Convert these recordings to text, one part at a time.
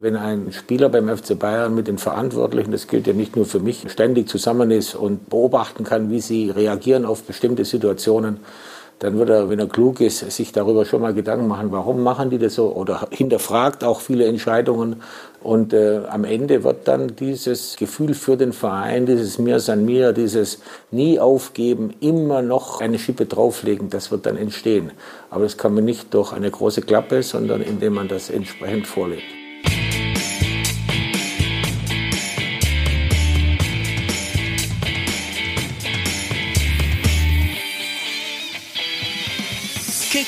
Wenn ein Spieler beim FC Bayern mit den Verantwortlichen, das gilt ja nicht nur für mich, ständig zusammen ist und beobachten kann, wie sie reagieren auf bestimmte Situationen, dann wird er, wenn er klug ist, sich darüber schon mal Gedanken machen, warum machen die das so oder hinterfragt auch viele Entscheidungen. Und äh, am Ende wird dann dieses Gefühl für den Verein, dieses Mir san mir, dieses nie aufgeben, immer noch eine Schippe drauflegen, das wird dann entstehen. Aber das kann man nicht durch eine große Klappe, sondern indem man das entsprechend vorlebt.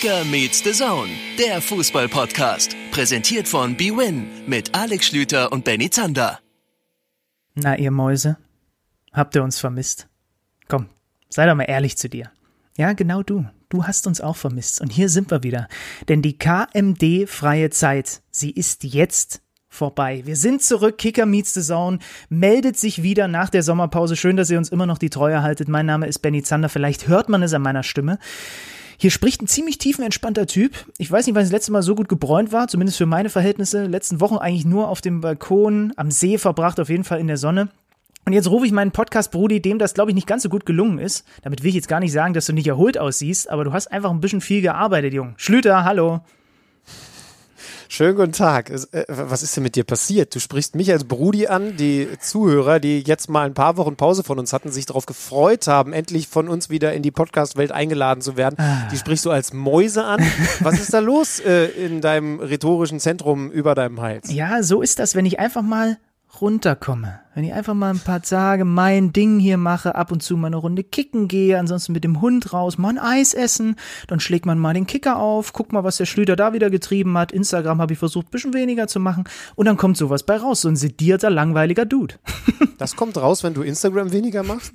Kicker meets the Zone, der Fußball-Podcast. Präsentiert von BWin mit Alex Schlüter und Benny Zander. Na, ihr Mäuse, habt ihr uns vermisst? Komm, sei doch mal ehrlich zu dir. Ja, genau du. Du hast uns auch vermisst. Und hier sind wir wieder. Denn die KMD-freie Zeit, sie ist jetzt vorbei. Wir sind zurück. Kicker Meets the Zone meldet sich wieder nach der Sommerpause. Schön, dass ihr uns immer noch die Treue haltet. Mein Name ist Benny Zander. Vielleicht hört man es an meiner Stimme. Hier spricht ein ziemlich tiefenentspannter Typ. Ich weiß nicht, wann das letzte Mal so gut gebräunt war, zumindest für meine Verhältnisse. Letzten Wochen eigentlich nur auf dem Balkon, am See verbracht, auf jeden Fall in der Sonne. Und jetzt rufe ich meinen Podcast-Brudi, dem das, glaube ich, nicht ganz so gut gelungen ist. Damit will ich jetzt gar nicht sagen, dass du nicht erholt aussiehst, aber du hast einfach ein bisschen viel gearbeitet, Jung. Schlüter, hallo. Schönen guten Tag. Äh, was ist denn mit dir passiert? Du sprichst mich als Brudi an. Die Zuhörer, die jetzt mal ein paar Wochen Pause von uns hatten, sich darauf gefreut haben, endlich von uns wieder in die Podcast-Welt eingeladen zu werden. Ah. Die sprichst du als Mäuse an. Was ist da los äh, in deinem rhetorischen Zentrum über deinem Hals? Ja, so ist das, wenn ich einfach mal runterkomme. Wenn ich einfach mal ein paar Tage mein Ding hier mache, ab und zu mal eine Runde kicken gehe, ansonsten mit dem Hund raus, mal ein Eis essen, dann schlägt man mal den Kicker auf, guckt mal, was der Schlüter da wieder getrieben hat. Instagram habe ich versucht, ein bisschen weniger zu machen und dann kommt sowas bei raus, so ein sedierter, langweiliger Dude. Das kommt raus, wenn du Instagram weniger machst?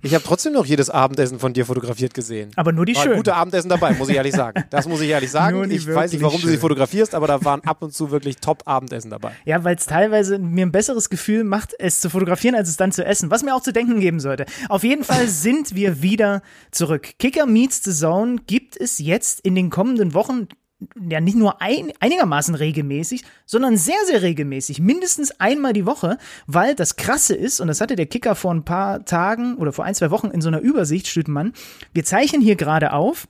Ich habe trotzdem noch jedes Abendessen von dir fotografiert gesehen. Aber nur die schönen. gute Abendessen dabei, muss ich ehrlich sagen. Das muss ich ehrlich sagen. Ich weiß nicht, warum schön. du sie fotografierst, aber da waren ab und zu wirklich Top-Abendessen dabei. Ja, weil es teilweise mir ein besseres Gefühl macht, es zu fotografieren, als es dann zu essen, was mir auch zu denken geben sollte. Auf jeden Fall sind wir wieder zurück. Kicker Meets the Zone gibt es jetzt in den kommenden Wochen ja nicht nur ein, einigermaßen regelmäßig, sondern sehr, sehr regelmäßig, mindestens einmal die Woche, weil das Krasse ist, und das hatte der Kicker vor ein paar Tagen oder vor ein, zwei Wochen in so einer Übersicht, Stüttenmann, wir zeichnen hier gerade auf,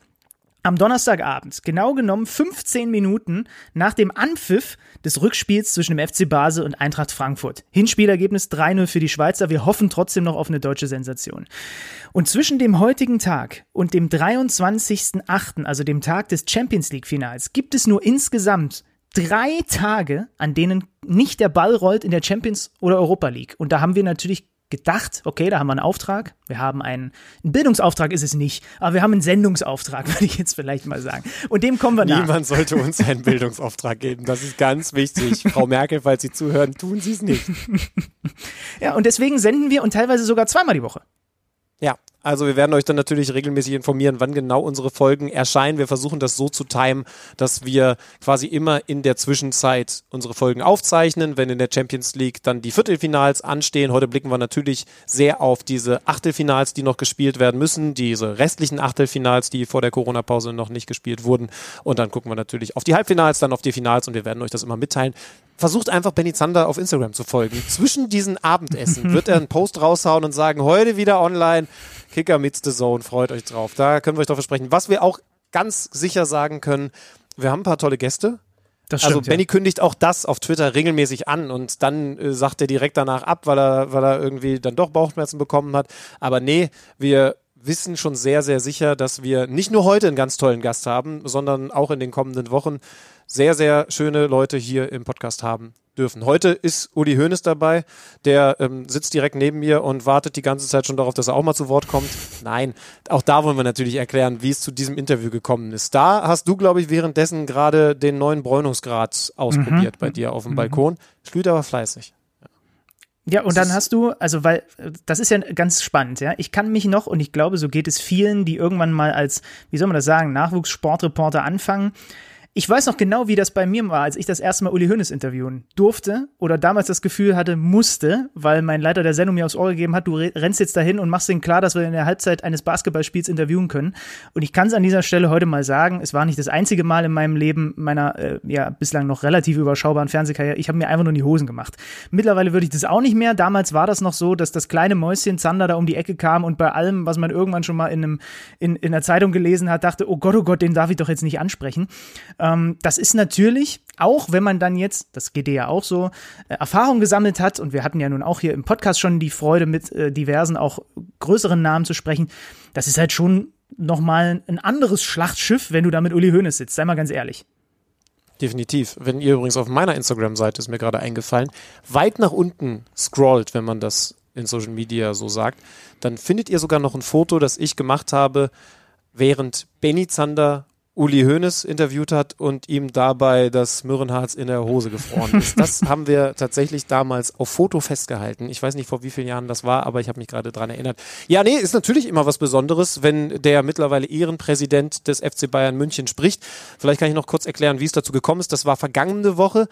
am Donnerstagabend, genau genommen 15 Minuten nach dem Anpfiff des Rückspiels zwischen dem FC Basel und Eintracht Frankfurt. Hinspielergebnis 3-0 für die Schweizer. Wir hoffen trotzdem noch auf eine deutsche Sensation. Und zwischen dem heutigen Tag und dem 23.08., also dem Tag des Champions League Finals, gibt es nur insgesamt drei Tage, an denen nicht der Ball rollt in der Champions oder Europa League. Und da haben wir natürlich gedacht, okay, da haben wir einen Auftrag. Wir haben einen, ein Bildungsauftrag ist es nicht, aber wir haben einen Sendungsauftrag, würde ich jetzt vielleicht mal sagen. Und dem kommen wir nach. Niemand sollte uns einen Bildungsauftrag geben. Das ist ganz wichtig. Frau Merkel, falls Sie zuhören, tun Sie es nicht. ja, und deswegen senden wir und teilweise sogar zweimal die Woche. Ja, also wir werden euch dann natürlich regelmäßig informieren, wann genau unsere Folgen erscheinen. Wir versuchen das so zu timen, dass wir quasi immer in der Zwischenzeit unsere Folgen aufzeichnen, wenn in der Champions League dann die Viertelfinals anstehen. Heute blicken wir natürlich sehr auf diese Achtelfinals, die noch gespielt werden müssen, diese restlichen Achtelfinals, die vor der Corona-Pause noch nicht gespielt wurden. Und dann gucken wir natürlich auf die Halbfinals, dann auf die Finals und wir werden euch das immer mitteilen versucht einfach Benny Zander auf Instagram zu folgen. Zwischen diesen Abendessen wird er einen Post raushauen und sagen, heute wieder online, Kicker meets the Zone, freut euch drauf. Da können wir euch doch versprechen. Was wir auch ganz sicher sagen können, wir haben ein paar tolle Gäste. Das also stimmt, also Benny ja. kündigt auch das auf Twitter regelmäßig an und dann äh, sagt er direkt danach ab, weil er, weil er irgendwie dann doch Bauchschmerzen bekommen hat. Aber nee, wir wissen schon sehr, sehr sicher, dass wir nicht nur heute einen ganz tollen Gast haben, sondern auch in den kommenden Wochen sehr, sehr schöne Leute hier im Podcast haben dürfen. Heute ist Uli Hoeneß dabei, der ähm, sitzt direkt neben mir und wartet die ganze Zeit schon darauf, dass er auch mal zu Wort kommt. Nein, auch da wollen wir natürlich erklären, wie es zu diesem Interview gekommen ist. Da hast du, glaube ich, währenddessen gerade den neuen Bräunungsgrad ausprobiert mhm. bei dir auf dem mhm. Balkon. Schlüter war fleißig. Ja, und dann hast du, also weil, das ist ja ganz spannend, ja. Ich kann mich noch, und ich glaube, so geht es vielen, die irgendwann mal als, wie soll man das sagen, Nachwuchssportreporter anfangen Ich weiß noch genau, wie das bei mir war, als ich das erste Mal Uli Hoeneß interviewen durfte oder damals das Gefühl hatte, musste, weil mein Leiter der Sendung mir aufs Ohr gegeben hat, du rennst jetzt dahin und machst denen klar, dass wir in der Halbzeit eines Basketballspiels interviewen können. Und ich kann es an dieser Stelle heute mal sagen, es war nicht das einzige Mal in meinem Leben, meiner äh, ja bislang noch relativ überschaubaren Fernsehkarriere, ich habe mir einfach nur die Hosen gemacht. Mittlerweile würde ich das auch nicht mehr. Damals war das noch so, dass das kleine Mäuschen Zander da um die Ecke kam und bei allem, was man irgendwann schon mal in, einem, in, in der Zeitung gelesen hat, dachte, oh Gott, oh Gott, den darf ich doch jetzt nicht ansprechen. Ähm, das ist natürlich, auch wenn man dann jetzt, das geht dir ja auch so, äh, Erfahrung gesammelt hat, und wir hatten ja nun auch hier im Podcast schon die Freude, mit äh, diversen, auch größeren Namen zu sprechen, das ist halt schon nochmal ein anderes Schlachtschiff, wenn du da mit Uli Hoeneß sitzt, sei mal ganz ehrlich. Definitiv. Wenn ihr übrigens auf meiner Instagram-Seite, ist mir gerade eingefallen, weit nach unten scrollt, wenn man das in Social Media so sagt, dann findet ihr sogar noch ein Foto, das ich gemacht habe, während Benny Zander Uli Hoeneß interviewt hat und ihm dabei das Mürrenharz in der Hose gefroren ist. Das haben wir tatsächlich damals auf Foto festgehalten. Ich weiß nicht, vor wie vielen Jahren das war, aber ich habe mich gerade dran erinnert. Ja, nee, ist natürlich immer was Besonderes, wenn der mittlerweile Ehrenpräsident des FC Bayern München spricht. Vielleicht kann ich noch kurz erklären, wie es dazu gekommen ist. Das war vergangene Woche.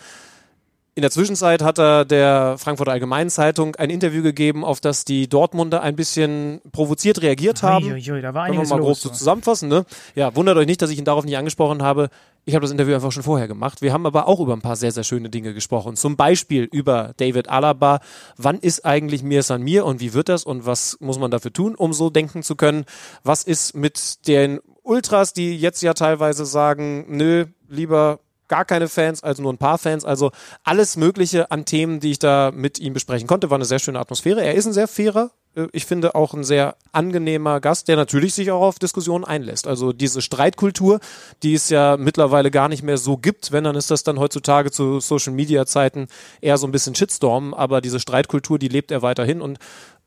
In der Zwischenzeit hat er der Frankfurter Allgemeinen Zeitung ein Interview gegeben, auf das die Dortmunder ein bisschen provoziert reagiert haben. Uiuiui, da war Können wir mal grob los. so zusammenfassen. Ne? Ja, wundert euch nicht, dass ich ihn darauf nicht angesprochen habe. Ich habe das Interview einfach schon vorher gemacht. Wir haben aber auch über ein paar sehr, sehr schöne Dinge gesprochen. Zum Beispiel über David Alaba. Wann ist eigentlich Mir San Mir und wie wird das und was muss man dafür tun, um so denken zu können? Was ist mit den Ultras, die jetzt ja teilweise sagen, nö, lieber gar keine Fans, also nur ein paar Fans. Also alles Mögliche an Themen, die ich da mit ihm besprechen konnte. War eine sehr schöne Atmosphäre. Er ist ein sehr fairer, ich finde auch ein sehr angenehmer Gast, der natürlich sich auch auf Diskussionen einlässt. Also diese Streitkultur, die es ja mittlerweile gar nicht mehr so gibt, wenn dann ist das dann heutzutage zu Social Media Zeiten eher so ein bisschen Shitstorm, aber diese Streitkultur, die lebt er weiterhin und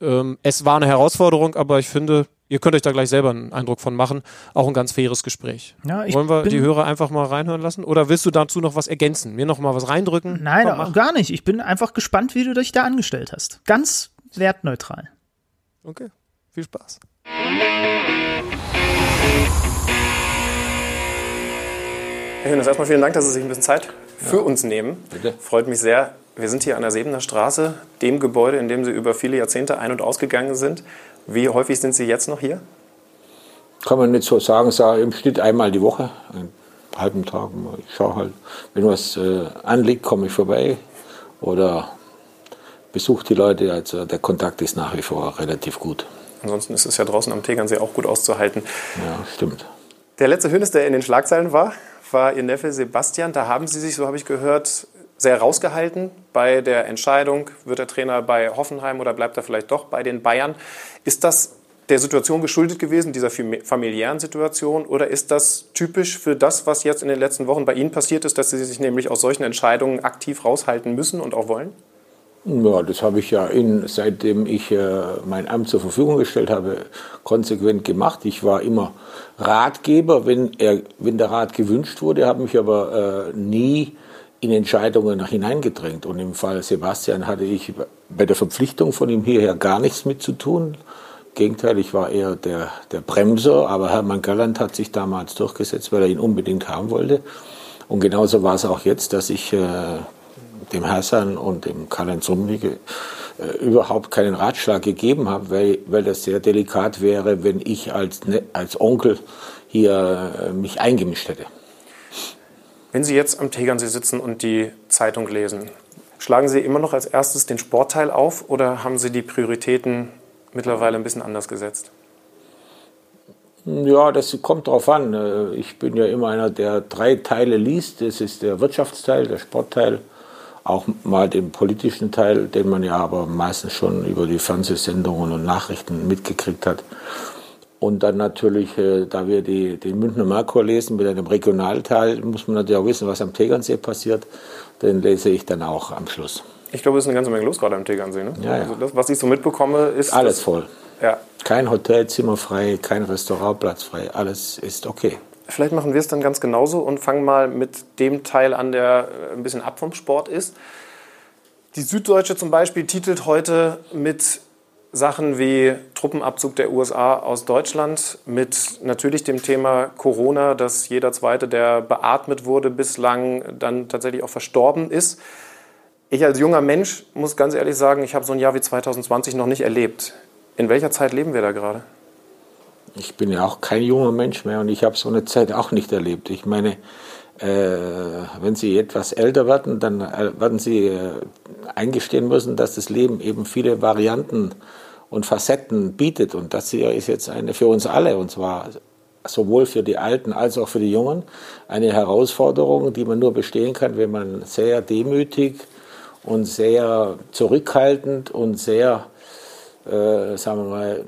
ähm, es war eine Herausforderung, aber ich finde, ihr könnt euch da gleich selber einen Eindruck von machen. Auch ein ganz faires Gespräch. Ja, Wollen wir die Hörer einfach mal reinhören lassen? Oder willst du dazu noch was ergänzen? Mir noch mal was reindrücken? Nein, Komm, gar nicht. Ich bin einfach gespannt, wie du dich da angestellt hast. Ganz wertneutral. Okay, viel Spaß. Herr Hönes, erstmal vielen Dank, dass Sie sich ein bisschen Zeit für uns nehmen. Bitte. Freut mich sehr. Wir sind hier an der Sebener Straße, dem Gebäude, in dem Sie über viele Jahrzehnte ein- und ausgegangen sind. Wie häufig sind Sie jetzt noch hier? Kann man nicht so sagen, sage im Schnitt einmal die Woche, einen halben Tag. Ich schaue halt, wenn was äh, anliegt, komme ich vorbei oder besuche die Leute. Also der Kontakt ist nach wie vor relativ gut. Ansonsten ist es ja draußen am Tegernsee auch gut auszuhalten. Ja, stimmt. Der letzte Hönes, der in den Schlagzeilen war, war Ihr Neffe Sebastian. Da haben Sie sich, so habe ich gehört, sehr rausgehalten bei der Entscheidung, wird der Trainer bei Hoffenheim oder bleibt er vielleicht doch bei den Bayern. Ist das der Situation geschuldet gewesen, dieser fami- familiären Situation, oder ist das typisch für das, was jetzt in den letzten Wochen bei Ihnen passiert ist, dass Sie sich nämlich aus solchen Entscheidungen aktiv raushalten müssen und auch wollen? Ja, das habe ich ja in, seitdem ich äh, mein Amt zur Verfügung gestellt habe, konsequent gemacht. Ich war immer Ratgeber, wenn, er, wenn der Rat gewünscht wurde, habe mich aber äh, nie in Entscheidungen hineingedrängt. Und im Fall Sebastian hatte ich bei der Verpflichtung von ihm hierher gar nichts mit zu tun. Gegenteil, ich war eher der, der Bremser, aber Hermann Galland hat sich damals durchgesetzt, weil er ihn unbedingt haben wollte. Und genauso war es auch jetzt, dass ich äh, dem Hassan und dem Karl-Heinz Rummenigge äh, überhaupt keinen Ratschlag gegeben habe, weil, weil das sehr delikat wäre, wenn ich als, Ne- als Onkel hier äh, mich eingemischt hätte. Wenn Sie jetzt am Tegernsee sitzen und die Zeitung lesen, schlagen Sie immer noch als erstes den Sportteil auf oder haben Sie die Prioritäten mittlerweile ein bisschen anders gesetzt? Ja, das kommt drauf an. Äh, Ich bin ja immer einer, der drei Teile liest. Das ist der Wirtschaftsteil, der Sportteil, auch mal den politischen Teil, den man ja aber meistens schon über die Fernsehsendungen und Nachrichten mitgekriegt hat. Und dann natürlich, äh, da wir die, den Münchner Merkur lesen mit einem Regionalteil, muss man natürlich auch wissen, was am Tegernsee passiert. Den lese ich dann auch am Schluss. Ich glaube, es ist eine ganze Menge los gerade am Tegernsee. Ne? Ja, ja. Also das, was ich so mitbekomme, ist. Alles voll. Ja. Kein Hotelzimmer frei, kein Restaurantplatz frei. Alles ist okay. Vielleicht machen wir es dann ganz genauso und fangen mal mit dem Teil an, der äh, ein bisschen ab vom Sport ist. Die Süddeutsche zum Beispiel titelt heute mit Sachen wie Truppenabzug der USA aus Deutschland mit natürlich dem Thema Corona, dass jeder Zweite, der beatmet wurde, bislang dann tatsächlich auch verstorben ist. Ich als junger Mensch muss ganz ehrlich sagen, ich habe so ein Jahr wie 2020 noch nicht erlebt. In welcher Zeit leben wir da gerade? Ich bin ja auch kein junger Mensch mehr und ich habe so eine Zeit auch nicht erlebt. Ich meine, äh, wenn Sie etwas älter werden, dann äh, werden Sie äh, eingestehen müssen, dass das Leben eben viele Varianten und Facetten bietet. Und das hier ist jetzt eine für uns alle, und zwar sowohl für die Alten als auch für die Jungen, eine Herausforderung, die man nur bestehen kann, wenn man sehr demütig und sehr zurückhaltend und sehr, äh, sagen wir mal,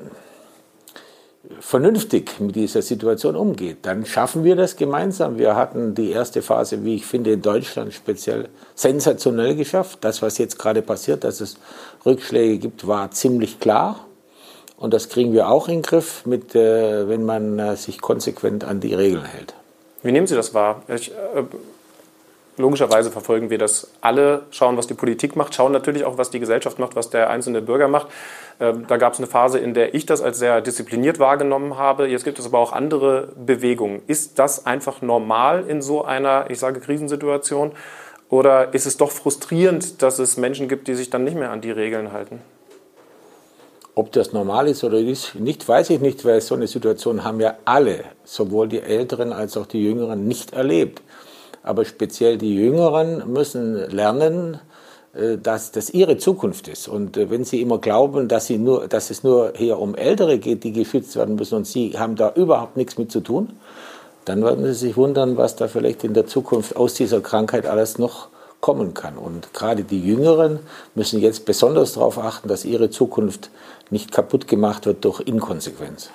vernünftig mit dieser Situation umgeht. Dann schaffen wir das gemeinsam. Wir hatten die erste Phase, wie ich finde, in Deutschland speziell sensationell geschafft. Das, was jetzt gerade passiert, dass es Rückschläge gibt, war ziemlich klar. Und das kriegen wir auch in den Griff, mit, äh, wenn man äh, sich konsequent an die Regeln hält. Wie nehmen Sie das wahr? Ich, äh, logischerweise verfolgen wir das alle, schauen, was die Politik macht, schauen natürlich auch, was die Gesellschaft macht, was der einzelne Bürger macht. Ähm, da gab es eine Phase, in der ich das als sehr diszipliniert wahrgenommen habe. Jetzt gibt es aber auch andere Bewegungen. Ist das einfach normal in so einer, ich sage, Krisensituation? Oder ist es doch frustrierend, dass es Menschen gibt, die sich dann nicht mehr an die Regeln halten? Ob das normal ist oder nicht, weiß ich nicht, weil so eine Situation haben ja alle, sowohl die Älteren als auch die Jüngeren, nicht erlebt. Aber speziell die Jüngeren müssen lernen, dass das ihre Zukunft ist. Und äh, wenn sie immer glauben, dass, sie nur, dass es nur hier um Ältere geht, die geschützt werden müssen und sie haben da überhaupt nichts mit zu tun, dann werden sie sich wundern, was da vielleicht in der Zukunft aus dieser Krankheit alles noch kommen kann. Und gerade die Jüngeren müssen jetzt besonders darauf achten, dass ihre Zukunft nicht kaputt gemacht wird durch Inkonsequenz.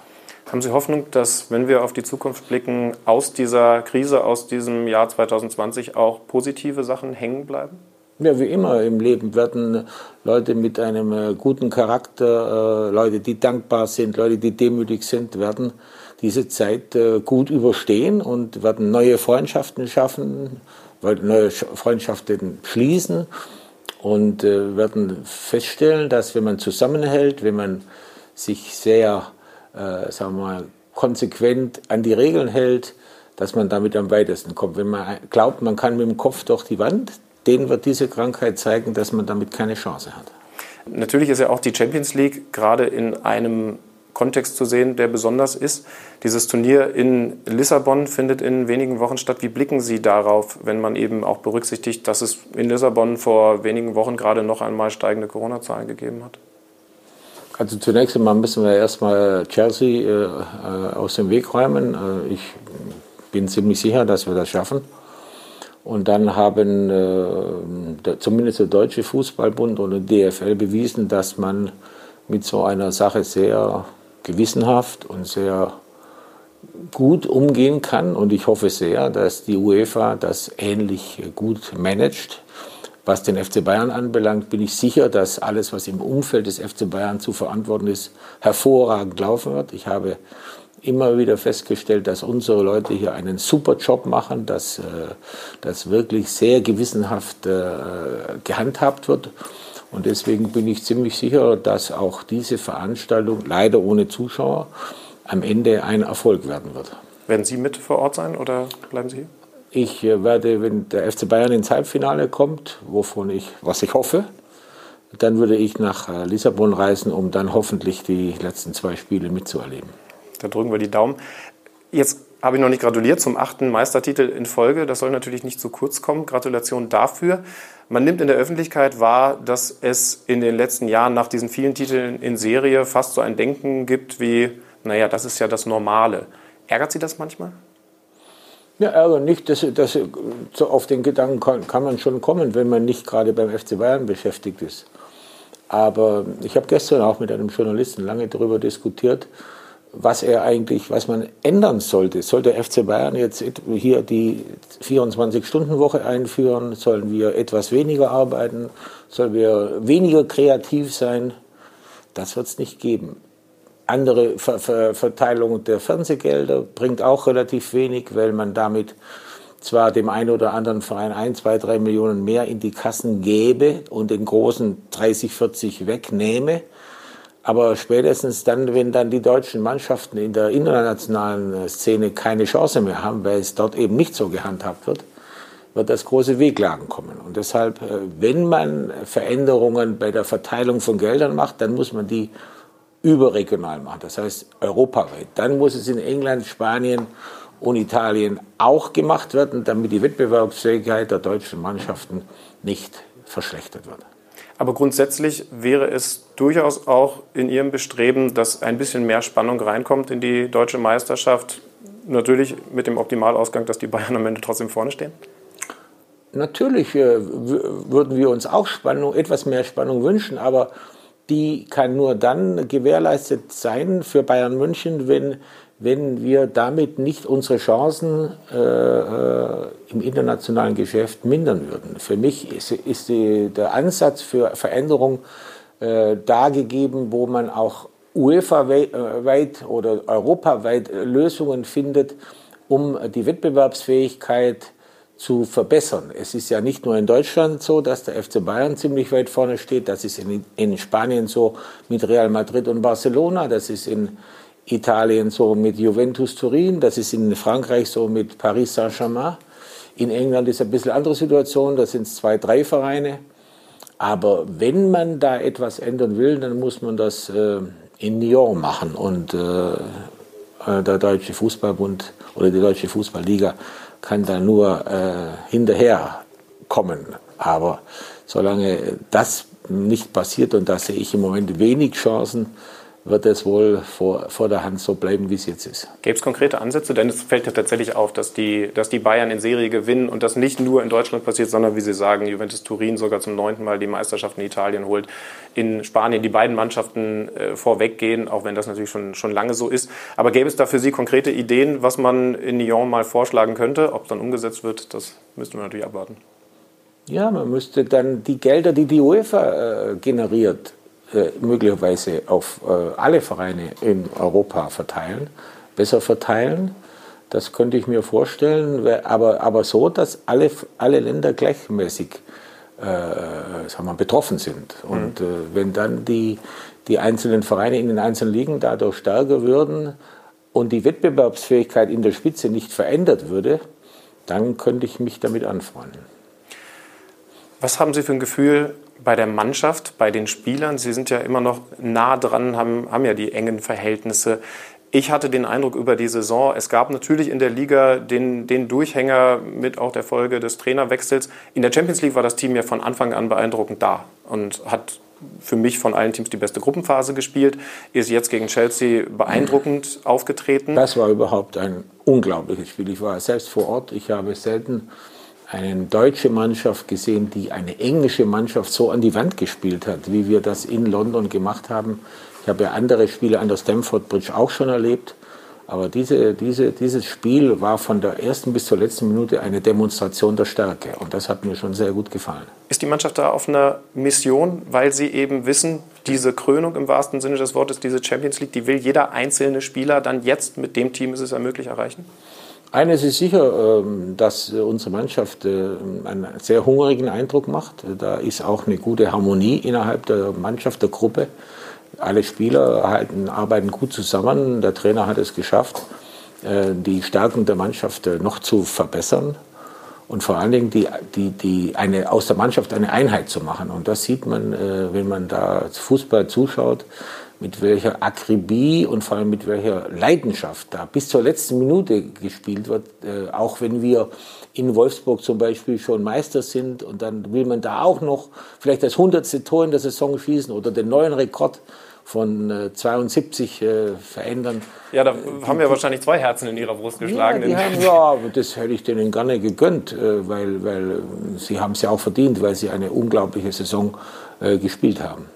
Haben Sie Hoffnung, dass, wenn wir auf die Zukunft blicken, aus dieser Krise, aus diesem Jahr 2020 auch positive Sachen hängen bleiben? Ja, wie immer im Leben werden Leute mit einem äh, guten Charakter, äh, Leute, die dankbar sind, Leute, die demütig sind, werden diese Zeit äh, gut überstehen und werden neue Freundschaften schaffen, neue Freundschaften schließen und werden feststellen, dass wenn man zusammenhält, wenn man sich sehr äh, sagen wir mal, konsequent an die Regeln hält, dass man damit am weitesten kommt. Wenn man glaubt, man kann mit dem Kopf durch die Wand, denen wird diese Krankheit zeigen, dass man damit keine Chance hat. Natürlich ist ja auch die Champions League gerade in einem Kontext zu sehen, der besonders ist. Dieses Turnier in Lissabon findet in wenigen Wochen statt. Wie blicken Sie darauf, wenn man eben auch berücksichtigt, dass es in Lissabon vor wenigen Wochen gerade noch einmal steigende Corona-Zahlen gegeben hat? Also zunächst einmal müssen wir erstmal Chelsea äh, äh, aus dem Weg räumen. Äh, ich bin ziemlich sicher, dass wir das schaffen. Und dann haben äh, zumindest der Deutsche Fußballbund und der DFL bewiesen, dass man mit so einer Sache sehr gewissenhaft und sehr gut umgehen kann. Und ich hoffe sehr, dass die UEFA das ähnlich gut managt. Was den FC Bayern anbelangt, bin ich sicher, dass alles, was im Umfeld des FC Bayern zu verantworten ist, hervorragend laufen wird. Ich habe immer wieder festgestellt, dass unsere Leute hier einen super Job machen, dass äh, das wirklich sehr gewissenhaft äh, gehandhabt wird. Und deswegen bin ich ziemlich sicher, dass auch diese Veranstaltung, leider ohne Zuschauer, am Ende ein Erfolg werden wird. Werden Sie mit vor Ort sein oder bleiben Sie hier? Ich äh, werde, wenn der FC Bayern ins Halbfinale kommt, wovon ich, was ich hoffe, dann würde ich nach Lissabon reisen, um dann hoffentlich die letzten zwei Spiele mitzuerleben. Da drücken wir die Daumen. Jetzt habe ich noch nicht gratuliert zum achten Meistertitel in Folge. Das soll natürlich nicht zu kurz kommen. Gratulation dafür. Man nimmt in der Öffentlichkeit wahr, dass es in den letzten Jahren nach diesen vielen Titeln in Serie fast so ein Denken gibt wie, naja, das ist ja das Normale. Ärgert Sie das manchmal? Ja, Ärger nicht. Das, das, so auf den Gedanken kann, kann, man schon kommen, wenn man nicht gerade beim FC Bayern beschäftigt ist. Aber ich habe gestern auch mit einem Journalisten lange darüber diskutiert, was er eigentlich, was man ändern sollte. Soll der FC Bayern jetzt hier die 24-Stunden-Woche einführen? Sollen wir etwas weniger arbeiten? Sollen wir weniger kreativ sein? Das wird es nicht geben andere Ver Ver Verteilung der Fernsehgelder bringt auch relativ wenig, weil man damit zwar dem einen oder anderen Verein ein, zwei, drei Millionen mehr in die Kassen gäbe und den großen 30, 40 wegnehme, Aber spätestens dann, wenn dann die deutschen Mannschaften in der internationalen Szene keine Chance mehr haben, weil es dort eben nicht so gehandhabt wird, wird das große Wehklagen kommen. Und deshalb, äh, wenn man Veränderungen bei der Verteilung von Geldern macht, dann muss man die überregional machen, das heißt europaweit. Dann muss es in England, Spanien und Italien auch gemacht werden, damit die Wettbewerbsfähigkeit der deutschen Mannschaften nicht verschlechtert wird. Aber grundsätzlich wäre es durchaus auch in Ihrem Bestreben, dass ein bisschen mehr Spannung reinkommt in die deutsche Meisterschaft. Natürlich mit dem Optimalausgang, dass die Bayern am Ende trotzdem vorne stehen? Natürlich äh, würden wir uns auch Spannung, etwas mehr Spannung wünschen, aber die kann nur dann gewährleistet sein für Bayern München, wenn wenn wir damit nicht unsere Chancen äh, äh, im internationalen Geschäft mindern würden. Für mich ist, ist die, der Ansatz für Veränderung äh, da gegeben, wo man auch UEFA-weit oder europaweit Lösungen findet, um die Wettbewerbsfähigkeit zu verbessern. Es ist ja nicht nur in Deutschland so, dass der FC Bayern ziemlich weit vorne steht. Das ist in, in Spanien so mit Real Madrid und Barcelona. Das ist in Italien so mit Juventus Turin, das ist in Frankreich so mit Paris Saint-Germain. In England ist ein bisschen andere Situation, da sind es zwei, drei Vereine. Aber wenn man da etwas ändern will, dann muss man das äh, in Lyon machen. Und äh, äh, der Deutsche Fußballbund oder die Deutsche Fußballliga kann da nur äh, hinterher kommen. Aber solange das nicht passiert, und da sehe ich im Moment wenig Chancen, wird es wohl vor, vor der Hand so bleiben, wie es jetzt ist. Gäbe es konkrete Ansätze? Denn es fällt ja tatsächlich auf, dass die, dass die Bayern in Serie gewinnen und das nicht nur in Deutschland passiert, sondern wie Sie sagen, Juventus Turin sogar zum neunten Mal die Meisterschaft in Italien holt, in Spanien die beiden Mannschaften äh, vorweggehen, auch wenn das natürlich schon, schon lange so ist. Aber gäbe es da für Sie konkrete Ideen, was man in Lyon mal vorschlagen könnte? Ob es dann umgesetzt wird, das müssten wir natürlich abwarten. Ja, man müsste dann die Gelder, die die UEFA äh, generiert, möglicherweise auf äh, alle Vereine in Europa verteilen, besser verteilen. Das könnte ich mir vorstellen, aber, aber so, dass alle, alle Länder gleichmäßig äh, sagen wir, betroffen sind. Und mhm. äh, wenn dann die, die einzelnen Vereine in den einzelnen Ligen dadurch stärker würden und die Wettbewerbsfähigkeit in der Spitze nicht verändert würde, dann könnte ich mich damit anfreunden. Was haben Sie für ein Gefühl, bei der Mannschaft, bei den Spielern. Sie sind ja immer noch nah dran, haben, haben ja die engen Verhältnisse. Ich hatte den Eindruck über die Saison, es gab natürlich in der Liga den, den Durchhänger mit auch der Folge des Trainerwechsels. In der Champions League war das Team ja von Anfang an beeindruckend da und hat für mich von allen Teams die beste Gruppenphase gespielt, ist jetzt gegen Chelsea beeindruckend aufgetreten. Das war überhaupt ein unglaubliches Spiel. Ich war selbst vor Ort, ich habe selten eine deutsche Mannschaft gesehen, die eine englische Mannschaft so an die Wand gespielt hat, wie wir das in London gemacht haben. Ich habe ja andere Spiele an der Stamford Bridge auch schon erlebt. Aber diese, diese, dieses Spiel war von der ersten bis zur letzten Minute eine Demonstration der Stärke. Und das hat mir schon sehr gut gefallen. Ist die Mannschaft da auf einer Mission, weil sie eben wissen, diese Krönung im wahrsten Sinne des Wortes, diese Champions League, die will jeder einzelne Spieler dann jetzt mit dem Team, ist es ja möglich, erreichen? Eines ist sicher, ähm, dass unsere Mannschaft äh, einen sehr hungrigen Eindruck macht. Da ist auch eine gute Harmonie innerhalb der Mannschaft, der Gruppe. Alle Spieler halten, arbeiten gut zusammen. Der Trainer hat es geschafft, äh, die Stärken der Mannschaft äh, noch zu verbessern und vor allen Dingen die, die, die eine, aus der Mannschaft eine Einheit zu machen. Und das sieht man, wenn man da Fußball zuschaut mit welcher Akribie und vor allem mit welcher Leidenschaft da bis zur letzten Minute gespielt wird. Äh, auch wenn wir in Wolfsburg zum Beispiel schon Meister sind und dann will man da auch noch vielleicht das hundertste Tor in der Saison schießen oder den neuen Rekord von äh, 72 äh, verändern. Ja, da haben wir wahrscheinlich zwei Herzen in ihrer Brust geschlagen. Ja, haben, ja das hätte ich denen gerne gegönnt, äh, weil, weil sie haben es ja auch verdient, weil sie eine unglaubliche Saison äh, gespielt haben.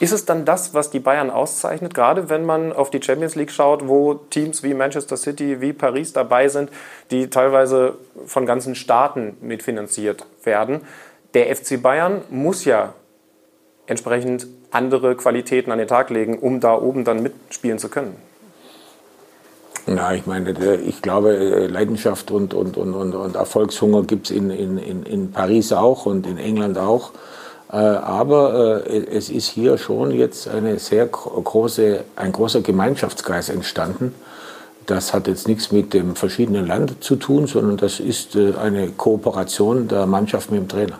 Ist es dann das, was die Bayern auszeichnet, gerade wenn man auf die Champions League schaut, wo Teams wie Manchester City, wie Paris dabei sind, die teilweise von ganzen Staaten mitfinanziert werden? Der FC Bayern muss ja entsprechend andere Qualitäten an den Tag legen, um da oben dann mitspielen zu können. Na, ich meine, ich glaube, äh, Leidenschaft und, und, und, und, Erfolgshunger gibt es in, in, in Paris auch und in England auch. Aber es ist hier schon jetzt eine sehr große, ein großer Gemeinschaftsgeist entstanden. Das hat jetzt nichts mit dem verschiedenen Land zu tun, sondern das ist eine Kooperation der Mannschaft mit dem Trainer.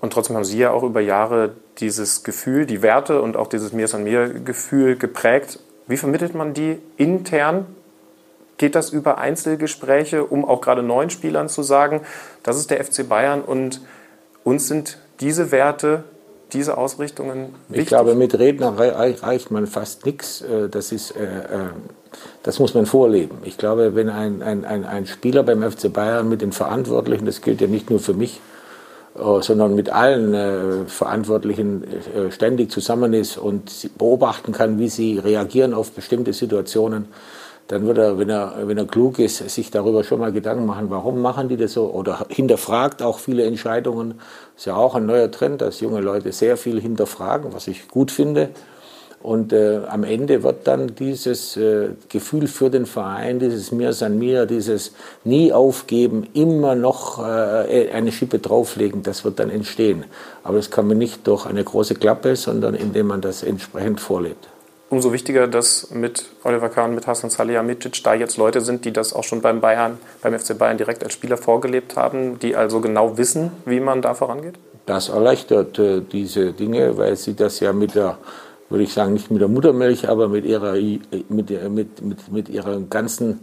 Und trotzdem haben Sie ja auch über Jahre dieses Gefühl, die Werte und auch dieses Mir ist an mir Gefühl geprägt. Wie vermittelt man die intern? Geht das über Einzelgespräche, um auch gerade neuen Spielern zu sagen, das ist der FC Bayern und uns sind diese Werte, diese Ausrichtungen wichtig? Ich glaube, mit Redner reicht man fast nichts. Äh, das, ist, äh, äh, das muss man vorleben. Ich glaube, wenn ein, ein, ein Spieler beim FC Bayern mit den Verantwortlichen, das gilt ja nicht nur für mich, sondern mit allen Verantwortlichen ständig zusammen ist und beobachten kann, wie sie reagieren auf bestimmte Situationen, dann wird er, wenn er, wenn er klug ist, sich darüber schon mal Gedanken machen, warum machen die das so? Oder hinterfragt auch viele Entscheidungen. Ist ja auch ein neuer Trend, dass junge Leute sehr viel hinterfragen, was ich gut finde. Und äh, am Ende wird dann dieses äh, Gefühl für den Verein, dieses Mir san mir, dieses nie aufgeben, immer noch äh, eine Schippe drauflegen, das wird dann entstehen. Aber das kann man nicht durch eine große Klappe, sondern indem man das entsprechend vorlebt umso wichtiger, dass mit Oliver Kahn, mit Hasan Salihamidzic da jetzt Leute sind, die das auch schon beim Bayern, beim FC Bayern direkt als Spieler vorgelebt haben, die also genau wissen, wie man da vorangeht? Das erleichtert äh, diese Dinge, weil sie das ja mit der, würde ich sagen, nicht mit der Muttermilch, aber mit ihrer, mit, mit, mit, mit ihren ganzen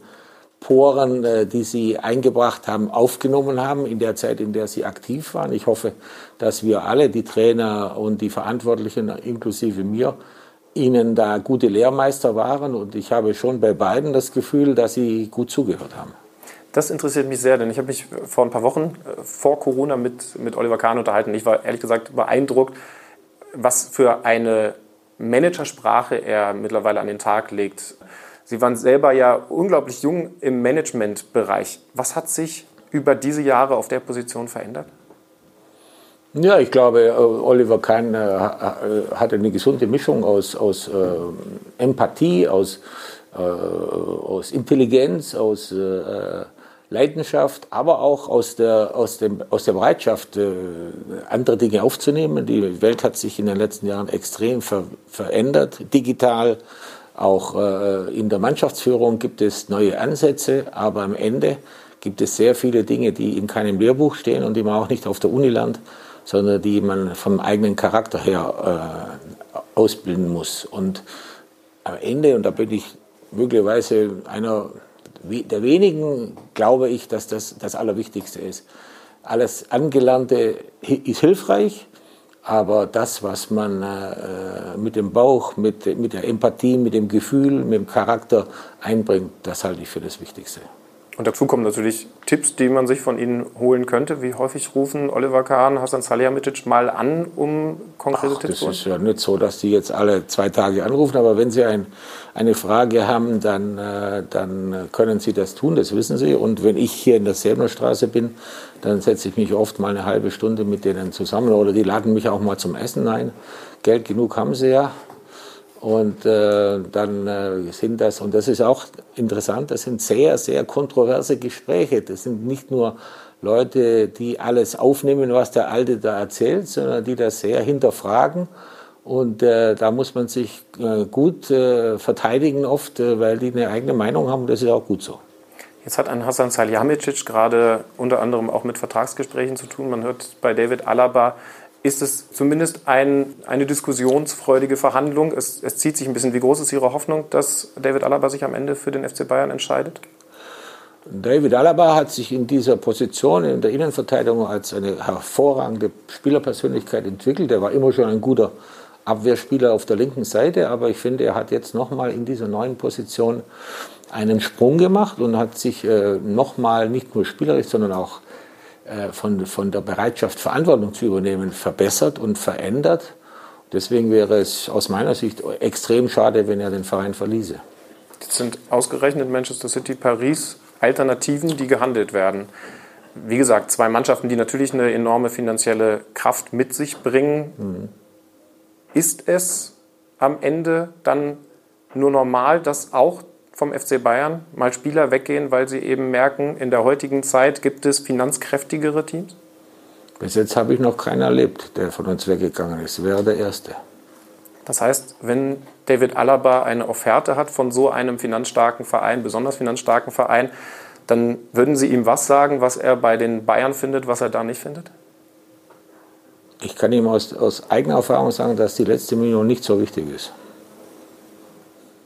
Poren, äh, die sie eingebracht haben, aufgenommen haben in der Zeit, in der sie aktiv waren. Ich hoffe, dass wir alle, die Trainer und die Verantwortlichen, inklusive mir, ihnen da gute Lehrmeister waren. Und ich habe schon bei beiden das Gefühl, dass sie gut zugehört haben. Das interessiert mich sehr, denn ich habe mich vor ein paar Wochen äh, vor Corona mit, mit Oliver Kahn unterhalten. Ich war ehrlich gesagt beeindruckt, was für eine Managersprache er mittlerweile an den Tag legt. Sie waren selber ja unglaublich jung im Managementbereich. Was hat sich über diese Jahre auf der Position verändert? Ja, ich glaube, äh, Oliver Kahn äh, hatte eine gesunde Mischung aus, aus äh, Empathie, aus, äh, aus Intelligenz, aus äh, Leidenschaft, aber auch aus der, aus dem, aus der Bereitschaft, äh, andere Dinge aufzunehmen. Die Welt hat sich in den letzten Jahren extrem ver verändert, digital. Auch in der Mannschaftsführung gibt es neue Ansätze, aber am Ende gibt es sehr viele Dinge, die in keinem Lehrbuch stehen und die man auch nicht auf der Uni lernt sondern die man vom eigenen Charakter her äh, ausbilden muss. Und am Ende, und da bin ich möglicherweise einer der wenigen, glaube ich, dass das das Allerwichtigste ist. Alles Angelernte ist hilfreich, aber das, was man äh, mit dem Bauch, mit, mit der Empathie, mit dem Gefühl, mit dem Charakter einbringt, das halte ich für das Wichtigste. Und dazu kommen natürlich Tipps, die man sich von Ihnen holen könnte. Wie häufig rufen Oliver Kahn, Hasan Salihamidzic mal an, um konkrete Ach, Tipps zu holen? Das ist ja nicht so, dass die jetzt alle zwei Tage anrufen, aber wenn Sie ein, eine Frage haben, dann, äh, dann können Sie das tun, das wissen Sie. Und wenn ich hier in der Säbener Straße bin, dann setze ich mich oft mal eine halbe Stunde mit denen zusammen oder die laden mich auch mal zum Essen ein. Geld genug haben sie ja. Und äh, dann äh, sind das, und das ist auch interessant, das sind sehr, sehr kontroverse Gespräche. Das sind nicht nur Leute, die alles aufnehmen, was der Alte da erzählt, sondern die das sehr hinterfragen. Und äh, da muss man sich äh, gut äh, verteidigen oft, äh, weil die eine eigene Meinung haben. Das ist auch gut so. Jetzt hat ein Hassan Salihamidzic gerade unter anderem auch mit Vertragsgesprächen zu tun. Man hört bei David Alaba, ist es zumindest ein, eine diskussionsfreudige Verhandlung. Es, es, zieht sich ein bisschen. Wie groß ist Ihre Hoffnung, dass David Alaba sich am Ende für den FC Bayern entscheidet? David Alaba hat sich in dieser Position in der Innenverteidigung als eine hervorragende Spielerpersönlichkeit entwickelt. Er war immer schon ein guter Abwehrspieler auf der linken Seite, aber ich finde, er hat jetzt nochmal in dieser neuen Position einen Sprung gemacht und hat sich äh, nochmal nicht nur spielerisch, sondern auch von, von der Bereitschaft, Verantwortung zu übernehmen, verbessert und verändert. Deswegen wäre es aus meiner Sicht extrem schade, wenn er den Verein verließe. Jetzt sind ausgerechnet Manchester City, Paris Alternativen, die gehandelt werden. Wie gesagt, zwei Mannschaften, die natürlich eine enorme finanzielle Kraft mit sich bringen. Mhm. Ist es am Ende dann nur normal, dass auch vom FC Bayern mal Spieler weggehen, weil sie eben merken, in der heutigen Zeit gibt es finanzkräftigere Teams? Bis jetzt habe ich noch keinen erlebt, der von uns weggegangen ist. Wäre der Erste. Das heißt, wenn David Alaba eine Offerte hat von so einem finanzstarken Verein, besonders finanzstarken Verein, dann würden Sie ihm was sagen, was er bei den Bayern findet, was er da nicht findet? Ich kann ihm aus, aus eigener Erfahrung sagen, dass die letzte Million nicht so wichtig ist.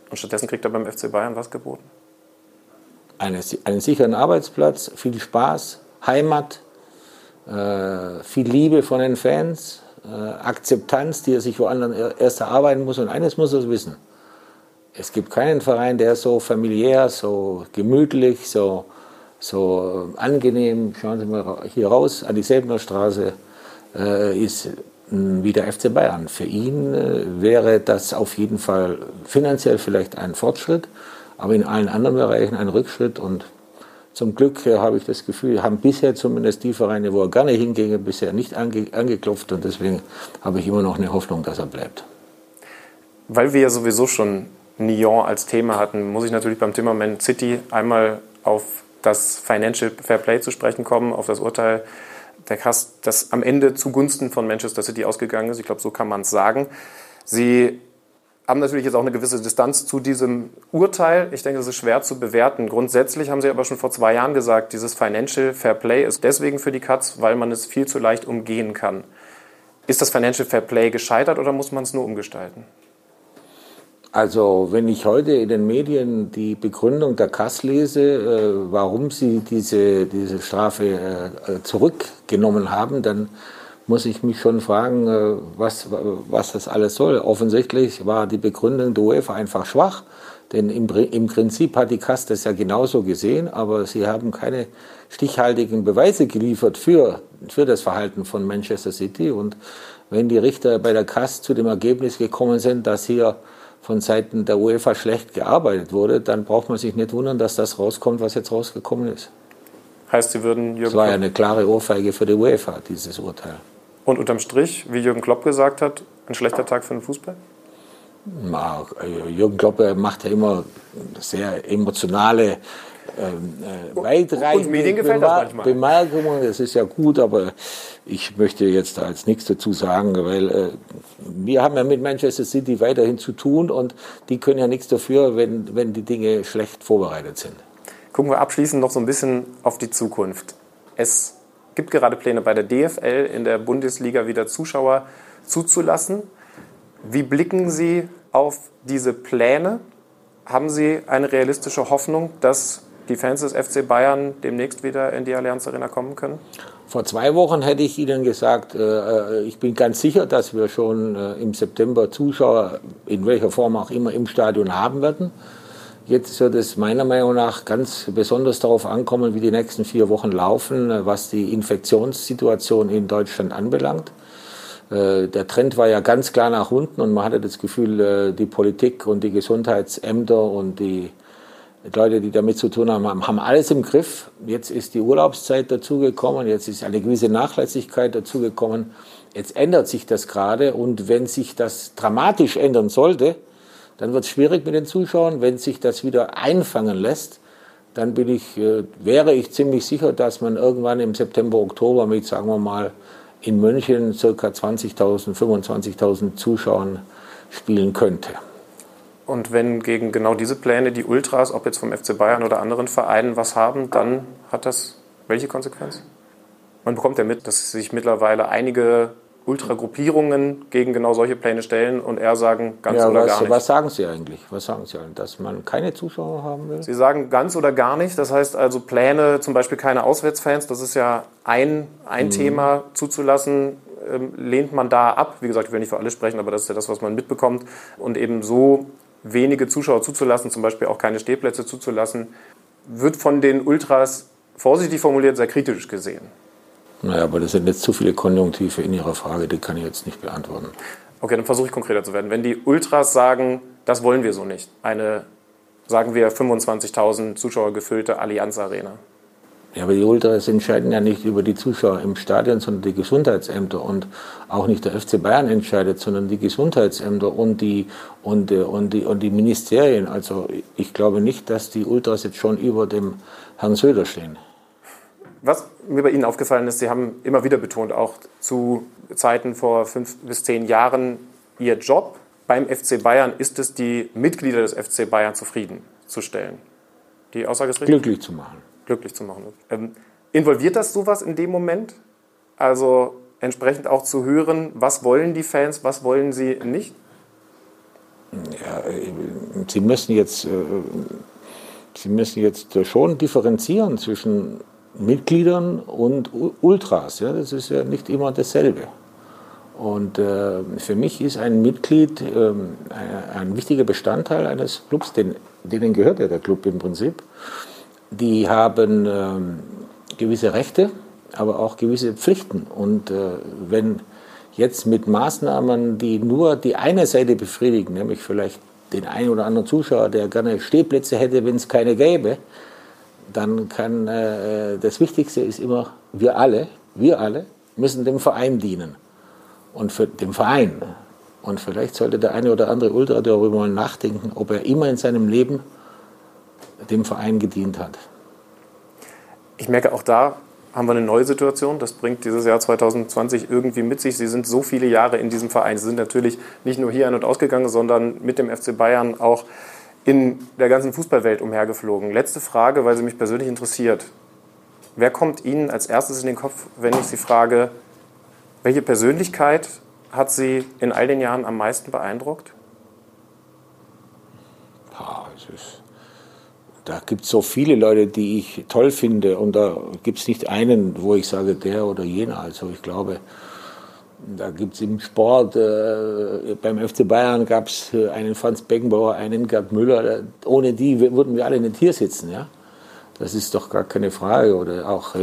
Und stattdessen kriegt er beim FC Bayern was geboten? Eine, einen sicheren Arbeitsplatz, viel Spaß, Heimat, äh, viel Liebe von den Fans, äh, Akzeptanz, die er sich woanders erst erarbeiten muss. Und eines muss er wissen. Es gibt keinen Verein, der so familiär, so gemütlich, so, so angenehm, schauen Sie mal hier raus, an die Säbener Straße, äh, ist wie der FC Bayern. Für ihn äh, wäre das auf jeden Fall finanziell vielleicht ein Fortschritt, aber in allen anderen Bereichen ein Rückschritt. Und zum Glück äh, habe ich das Gefühl, haben bisher zumindest die Vereine, wo er gerne hinginge, bisher nicht ange angeklopft. Und deswegen habe ich immer noch eine Hoffnung, dass er bleibt. Weil wir ja sowieso schon Nyon als Thema hatten, muss ich natürlich beim Thema Man City einmal auf das Financial Fair Play zu sprechen kommen, auf das Urteil der Kass, das am Ende zugunsten von Manchester City ausgegangen ist. Ich glaube, so kann man es sagen. Sie haben natürlich jetzt auch eine gewisse Distanz zu diesem Urteil. Ich denke, das ist schwer zu bewerten. Grundsätzlich haben Sie aber schon vor zwei Jahren gesagt, dieses Financial Fair Play ist deswegen für die Katz, weil man es viel zu leicht umgehen kann. Ist das Financial Fair Play gescheitert oder muss man es nur umgestalten? Also wenn ich heute in den Medien die Begründung der Kass lese, äh, warum sie diese, diese Strafe äh, zurückgenommen haben, dann muss ich mich schon fragen, äh, was, was das alles soll. Offensichtlich war die Begründung der UEFA einfach schwach, denn im, im Prinzip hat die Kass das ja genauso gesehen, aber sie haben keine stichhaltigen Beweise geliefert für, für das Verhalten von Manchester City. Und wenn die Richter bei der Kass zu dem Ergebnis gekommen sind, dass hier von Seiten der UEFA schlecht gearbeitet wurde, dann braucht man sich nicht wundern, dass das rauskommt, was jetzt rausgekommen ist. Heißt, Sie würden Jürgen Das war ja eine klare Ohrfeige für die UEFA, dieses Urteil. Und unterm Strich, wie Jürgen Klopp gesagt hat, ein schlechter Tag für den Fußball? Äh, Jürgen Klopp macht ja immer sehr emotionale äh, weitreichende Bemar Bemerkungen. Das ist ja gut, aber ich möchte jetzt da jetzt nichts dazu sagen, weil äh, wir haben ja mit Manchester City weiterhin zu tun und die können ja nichts dafür, wenn, wenn die Dinge schlecht vorbereitet sind. Gucken wir abschließend noch so ein bisschen auf die Zukunft. Es gibt gerade Pläne bei der DFL in der Bundesliga wieder Zuschauer zuzulassen. Wie blicken Sie auf diese Pläne? Haben Sie eine realistische Hoffnung, dass die Fans des FC Bayern demnächst wieder in die Allianz Arena kommen können? Vor zwei Wochen hätte ich Ihnen gesagt, äh, äh, ich bin ganz sicher, dass wir schon äh, im September Zuschauer in welcher Form auch immer im Stadion haben werden. Jetzt wird es meiner Meinung nach ganz besonders darauf ankommen, wie die nächsten vier Wochen laufen, was die Infektionssituation in Deutschland anbelangt. Der Trend war ja ganz klar nach unten und man hatte das Gefühl, die Politik und die Gesundheitsämter und die Leute, die damit zu tun haben, haben alles im Griff. Jetzt ist die Urlaubszeit dazugekommen, jetzt ist eine gewisse Nachlässigkeit dazugekommen. Jetzt ändert sich das gerade und wenn sich das dramatisch ändern sollte, dann wird es schwierig mit den Zuschauern. Wenn sich das wieder einfangen lässt, dann bin ich, äh, wäre ich ziemlich sicher, dass man irgendwann im September, Oktober mit, sagen wir mal, in München ca. 20.000, 25.000 Zuschauern spielen könnte. Und wenn gegen genau diese Pläne die Ultras, ob jetzt vom FC Bayern oder anderen Vereinen, was haben, dann hat das welche Konsequenz? Man bekommt ja mit, dass sich mittlerweile einige Ultragruppierungen gegen genau solche Pläne stellen und eher sagen, ganz ja, oder was, gar nicht. Was sagen Sie eigentlich? Was sagen Sie eigentlich? Dass man keine Zuschauer haben will? Sie sagen ganz oder gar nicht. Das heißt also Pläne, zum Beispiel keine Auswärtsfans, das ist ja ein, ein mhm. Thema zuzulassen, ähm, lehnt man da ab. Wie gesagt, ich will nicht für alle sprechen, aber das ist ja das, was man mitbekommt. Und eben so wenige Zuschauer zuzulassen, zum Beispiel auch keine Stehplätze zuzulassen, wird von den Ultras vorsichtig formuliert sehr kritisch gesehen. Naja, aber das sind jetzt zu viele Konjunktive in Ihrer Frage, die kann ich jetzt nicht beantworten. Okay, dann versuche ich konkreter zu werden. Wenn die Ultras sagen, das wollen wir so nicht, eine, sagen wir, 25.000 Zuschauer gefüllte Allianz Arena, ja, aber die Ultras entscheiden ja nicht über die Zuschauer im Stadion, sondern die Gesundheitsämter. Und auch nicht der FC Bayern entscheidet, sondern die Gesundheitsämter und die, und, äh, und, die, und die Ministerien. Also ich glaube nicht, dass die Ultras jetzt schon über dem Herrn Söder stehen. Was mir bei Ihnen aufgefallen ist, Sie haben immer wieder betont, auch zu Zeiten vor fünf bis zehn Jahren, Ihr Job beim FC Bayern ist es, die Mitglieder des FC Bayern zufriedenzustellen. Die Aussage ist richtig? Glücklich zu machen. Glücklich zu machen. Ähm, involviert das sowas in dem Moment? Also entsprechend auch zu hören, was wollen die Fans, was wollen sie nicht? Ja, äh, sie müssen jetzt, äh, sie müssen jetzt schon differenzieren zwischen Mitgliedern und Ultras. Ja, das ist ja nicht immer dasselbe. Und äh, für mich ist ein Mitglied äh, ein, wichtiger Bestandteil eines Clubs, den, denen gehört ja der Club im Prinzip. Die haben äh, gewisse Rechte, aber auch gewisse Pflichten. Und äh, wenn jetzt mit Maßnahmen, die nur die eine Seite befriedigen, nämlich vielleicht den einen oder anderen Zuschauer, der gerne Stehplätze hätte, wenn es keine gäbe, dann kann äh, das Wichtigste ist immer, wir alle, wir alle müssen dem Verein dienen und für den Verein. Und vielleicht sollte der eine oder andere Ultra darüber mal nachdenken, ob er immer in seinem Leben dem Verein gedient hat. Ich merke auch da haben wir eine neue Situation. Das bringt dieses Jahr 2020 irgendwie mit sich. Sie sind so viele Jahre in diesem Verein. Sie sind natürlich nicht nur hier ein- und ausgegangen, sondern mit dem FC Bayern auch in der ganzen Fußballwelt umhergeflogen. Letzte Frage, weil sie mich persönlich interessiert. Wer kommt Ihnen als erstes in den Kopf, wenn ich Sie frage, welche Persönlichkeit hat Sie in all den Jahren am meisten beeindruckt? Ja, ist, da gibt es so viele Leute, die ich toll finde und da gibt es nicht einen, wo ich sage, der oder jener. Also ich glaube, da gibt es im Sport, äh, beim FC Bayern gab es äh, einen Franz Beckenbauer, einen Gerd Müller. Ohne die würden wir alle nicht hier sitzen. Ja? Das ist doch gar keine Frage. Oder auch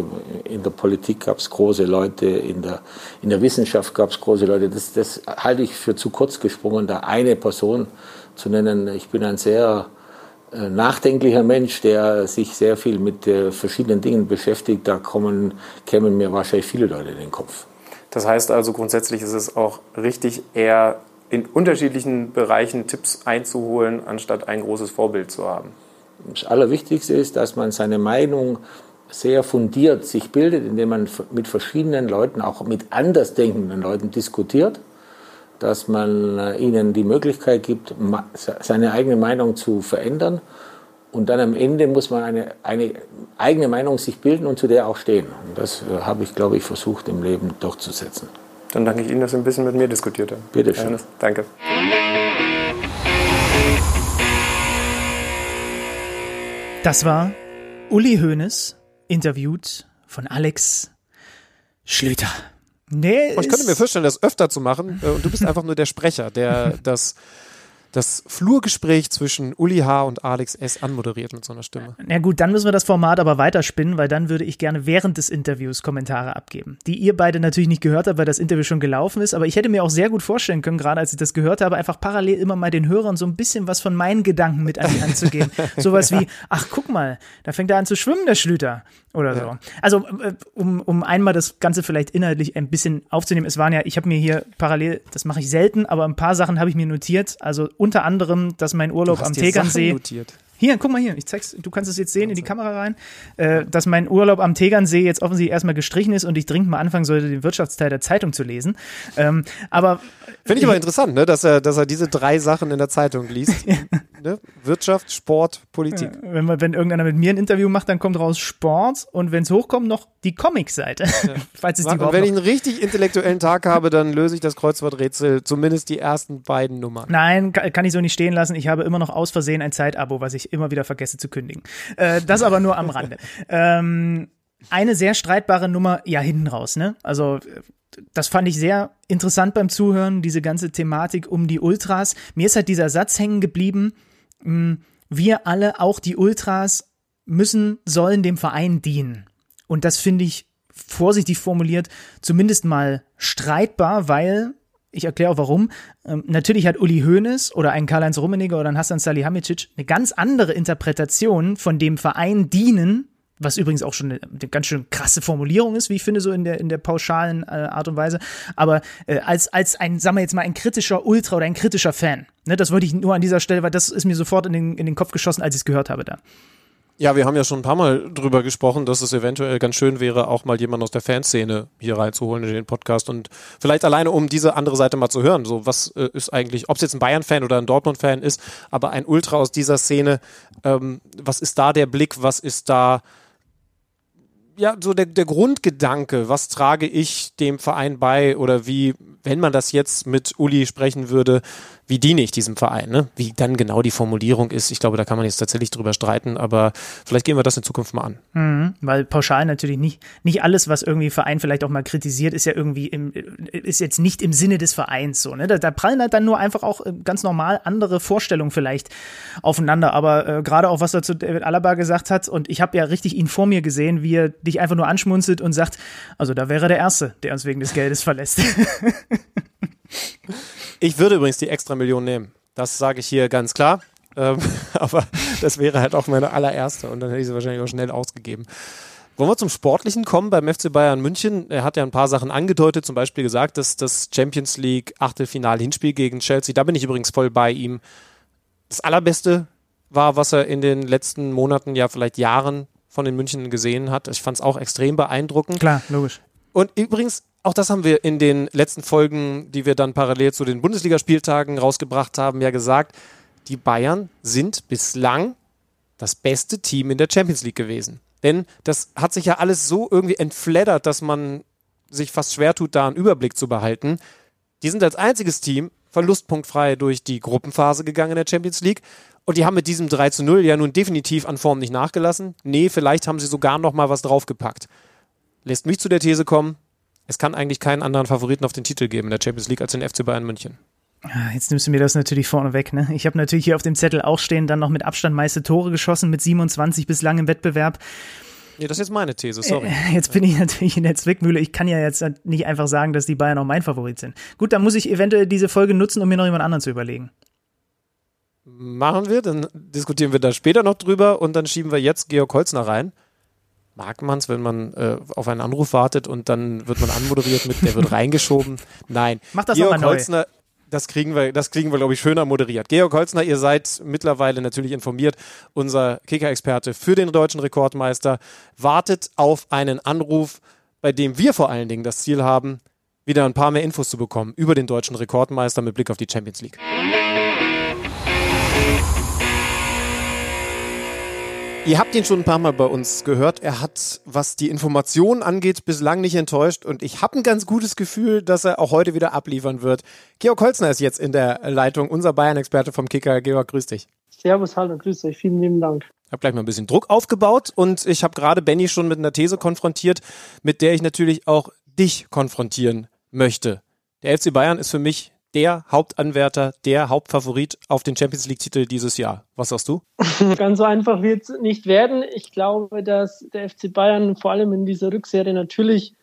in der Politik gab es große Leute, in der, in der Wissenschaft gab es große Leute. Das, das halte ich für zu kurz gesprungen, da eine Person zu nennen. Ich bin ein sehr nachdenklicher Mensch, der sich sehr viel mit äh, verschiedenen Dingen beschäftigt. Da kommen, kämen mir wahrscheinlich viele Leute in den Kopf. Das heißt also grundsätzlich ist es auch richtig, eher in unterschiedlichen Bereichen Tipps einzuholen, anstatt ein großes Vorbild zu haben. Das Allerwichtigste ist, dass man seine Meinung sehr fundiert sich bildet, indem man mit verschiedenen Leuten, auch mit andersdenkenden Leuten diskutiert, dass man äh, ihnen die Möglichkeit gibt, seine eigene Meinung zu verändern. Und dann am Ende muss man eine, eine eigene Meinung sich bilden und zu der auch stehen. Und das äh, habe ich, glaube ich, versucht im Leben durchzusetzen. Dann danke ich Ihnen, dass Sie ein bisschen mit mir diskutiert haben. Bitte schön. Danke. Das war Uli Hoeneß, interviewt von Alex Schlüter. Nee, ich könnte mir vorstellen, das öfter zu machen. Äh, und du bist einfach nur der Sprecher, der das das Flurgespräch zwischen Uli H. und Alex S. anmoderiert mit so einer Stimme. Na gut, dann müssen wir das Format aber weiterspinnen, weil dann würde ich gerne während des Interviews Kommentare abgeben, die ihr beide natürlich nicht gehört habt, weil das Interview schon gelaufen ist. Aber ich hätte mir auch sehr gut vorstellen können, gerade als ich das gehört habe, einfach parallel immer mal den Hörern so ein bisschen was von meinen Gedanken mit an die Hand zu geben. Sowas wie, ach guck mal, da fängt er an zu schwimmen, der Schlüter oder so. Also äh, um, um einmal das Ganze vielleicht inhaltlich ein bisschen aufzunehmen, es waren ja, ich habe mir hier parallel, das mache ich selten, aber ein paar Sachen habe ich mir notiert. Also unter anderem, dass mein Urlaub am Tegernsee. Notiert. Hier, guck mal hier, ich zeig's, du kannst es jetzt sehen in die Kamera rein, äh, dass mein Urlaub am Tegernsee jetzt offensichtlich erstmal gestrichen ist und ich dringend mal anfangen sollte, den Wirtschaftsteil der Zeitung zu lesen. Ähm, aber Finde ich aber interessant, ne, dass er, dass er diese drei Sachen in der Zeitung liest. ne? Wirtschaft, Sport, Politik. Ja, wenn, man, wenn irgendeiner mit mir ein Interview macht, dann kommt raus Sport und wenn es hochkommt, noch die Comic-Seite. Ja. Falls es die und wenn ich einen richtig intellektuellen Tag habe, dann löse ich das Kreuzworträtsel, zumindest die ersten beiden Nummern. Nein, kann ich so nicht stehen lassen. Ich habe immer noch aus Versehen ein Zeitabo, was ich immer wieder vergesse zu kündigen. Äh, das aber nur am Rande. ähm, eine sehr streitbare Nummer, ja, hinten raus, ne? Also das fand ich sehr interessant beim Zuhören, diese ganze Thematik um die Ultras. Mir ist halt dieser Satz hängen geblieben, wir alle, auch die Ultras, müssen, sollen dem Verein dienen. Und das finde ich vorsichtig formuliert zumindest mal streitbar, weil ich erkläre auch warum. Ähm, natürlich hat Uli Hoeneß oder ein Karl-Heinz Rummenigge oder ein Hassan Salihamidzic eine ganz andere Interpretation von dem Verein dienen, was übrigens auch schon eine, eine, ganz schön krasse Formulierung ist, wie ich finde, so in der, in der pauschalen äh, Art und Weise. Aber äh, als, als ein, sagen wir jetzt mal, ein kritischer Ultra oder ein kritischer Fan. Ne, das wollte ich nur an dieser Stelle, weil das ist mir sofort in den, in den Kopf geschossen, als ich es gehört habe da. Ja, wir haben ja schon ein paar Mal drüber gesprochen, dass es eventuell ganz schön wäre, auch mal jemanden aus der Fanszene hier reinzuholen in den Podcast und vielleicht alleine, um diese andere Seite mal zu hören. So, was äh, ist eigentlich, ob es jetzt ein Bayern-Fan oder ein Dortmund-Fan ist, aber ein Ultra aus dieser Szene, ähm, was ist da der Blick, was ist da ja, so der, der Grundgedanke, was trage ich dem Verein bei oder wie, wenn man das jetzt mit Uli sprechen würde, wie diene ich diesem Verein, ne? Wie dann genau die Formulierung ist, ich glaube, da kann man jetzt tatsächlich drüber streiten, aber vielleicht gehen wir das in Zukunft mal an. Mhm, weil pauschal natürlich nicht, nicht alles, was irgendwie Verein vielleicht auch mal kritisiert, ist ja irgendwie im, ist jetzt nicht im Sinne des Vereins so, ne? Da, da prallen halt dann nur einfach auch äh, ganz normal andere Vorstellungen vielleicht aufeinander, aber äh, gerade auch was er zu David Alaba gesagt hat und ich habe ja richtig ihn vor mir gesehen, wie er dich einfach nur anschmunzelt und sagt, also da wäre der Erste, der uns wegen des Geldes verlässt. Ich würde übrigens die extra Million nehmen. Das sage ich hier ganz klar. Ähm, aber das wäre halt auch meine allererste und dann hätte ich sie wahrscheinlich auch schnell ausgegeben. Wollen wir zum Sportlichen kommen beim FC Bayern München? Er hat ja ein paar Sachen angedeutet, zum Beispiel gesagt, dass das Champions League Achtelfinal-Hinspiel gegen Chelsea, da bin ich übrigens voll bei ihm, das Allerbeste war, was er in den letzten Monaten, ja vielleicht Jahren von den München gesehen hat. Ich fand es auch extrem beeindruckend. Klar, logisch. Und übrigens, auch das haben wir in den letzten Folgen, die wir dann parallel zu den Bundesligaspieltagen rausgebracht haben, ja gesagt, die Bayern sind bislang das beste Team in der Champions League gewesen. Denn das hat sich ja alles so irgendwie entfleddert, dass man sich fast schwer tut, da einen Überblick zu behalten. Die sind als einziges Team verlustpunktfrei durch die Gruppenphase gegangen in der Champions League. Und die haben mit diesem 3 zu 0 ja nun definitiv an Form nicht nachgelassen. Nee, vielleicht haben sie sogar noch mal was draufgepackt. Lässt mich zu der These kommen, es kann eigentlich keinen anderen Favoriten auf den Titel geben in der Champions League als den FC Bayern München. Ah, jetzt nimmst du mir das natürlich vorne weg. Ne? Ich habe natürlich hier auf dem Zettel auch stehen, dann noch mit Abstand meiste Tore geschossen, mit 27 bislang im Wettbewerb. Nee, das ist jetzt meine These, sorry. Äh, jetzt bin ich natürlich in der Zwickmühle. Ich kann ja jetzt nicht einfach sagen, dass die Bayern auch mein Favorit sind. Gut, dann muss ich eventuell diese Folge nutzen, um mir noch jemand anderen zu überlegen. Machen wir, dann diskutieren wir da später noch drüber und dann schieben wir jetzt Georg Holzner rein mag man es, wenn man äh, auf einen Anruf wartet und dann wird man anmoderiert mit, der wird reingeschoben. Nein. Mach das Georg Holzner, neu. das kriegen wir, das kriegen wir, glaube ich, schöner moderiert. Georg Holzner, ihr seid mittlerweile natürlich informiert, unser Kicker-Experte für den deutschen Rekordmeister, wartet auf einen Anruf, bei dem wir vor allen Dingen das Ziel haben, wieder ein paar mehr Infos zu bekommen über den deutschen Rekordmeister mit Blick auf die Champions League. Ihr habt ihn schon ein paar Mal bei uns gehört. Er hat, was die Informationen angeht, bislang nicht enttäuscht und ich habe ein ganz gutes Gefühl, dass er auch heute wieder abliefern wird. Georg Holzner ist jetzt in der Leitung, unser Bayern-Experte vom Kicker. Georg, grüß dich. Servus, hallo, grüß euch. Vielen lieben Dank. Ich habe gleich mal ein bisschen Druck aufgebaut und ich habe gerade Benny schon mit einer These konfrontiert, mit der ich natürlich auch dich konfrontieren möchte. Der FC Bayern ist für mich der Hauptanwärter, der Hauptfavorit auf den Champions League-Titel dieses Jahr. Was sagst du? Ganz so einfach wird es nicht werden. Ich glaube, dass der FC Bayern vor allem in dieser Rückserie natürlich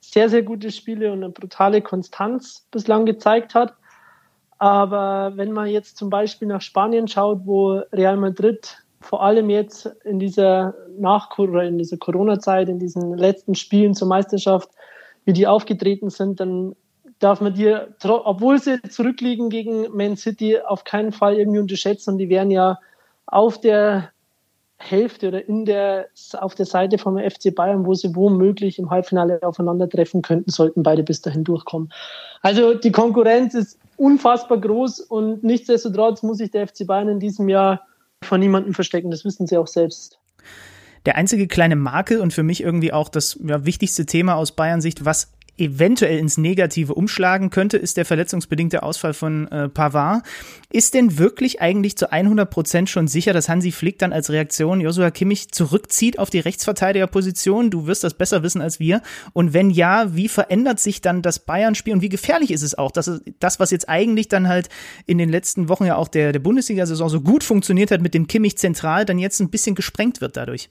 sehr, sehr gute Spiele und eine brutale Konstanz bislang gezeigt hat. Aber wenn man jetzt zum Beispiel nach Spanien schaut, wo Real Madrid vor allem jetzt in dieser Nach- in dieser Corona-Zeit, in diesen letzten Spielen zur Meisterschaft, wie die aufgetreten sind, dann darf man dir, obwohl sie zurückliegen gegen Man City, auf keinen Fall irgendwie unterschätzen. Und die wären ja auf der Hälfte oder in der, auf der Seite vom FC Bayern, wo sie womöglich im Halbfinale aufeinandertreffen könnten, sollten beide bis dahin durchkommen. Also die Konkurrenz ist unfassbar groß und nichtsdestotrotz muss sich der FC Bayern in diesem Jahr von niemandem verstecken. Das wissen sie auch selbst. Der einzige kleine Makel und für mich irgendwie auch das ja, wichtigste Thema aus Bayern Sicht, was eventuell ins Negative umschlagen könnte, ist der verletzungsbedingte Ausfall von äh, Pavard. Ist denn wirklich eigentlich zu 100 Prozent schon sicher, dass Hansi Flick dann als Reaktion Joshua Kimmich zurückzieht auf die Rechtsverteidigerposition? Du wirst das besser wissen als wir. Und wenn ja, wie verändert sich dann das Bayern-Spiel und wie gefährlich ist es auch, dass das, was jetzt eigentlich dann halt in den letzten Wochen ja auch der, der Bundesliga-Saison so gut funktioniert hat mit dem Kimmich zentral, dann jetzt ein bisschen gesprengt wird dadurch?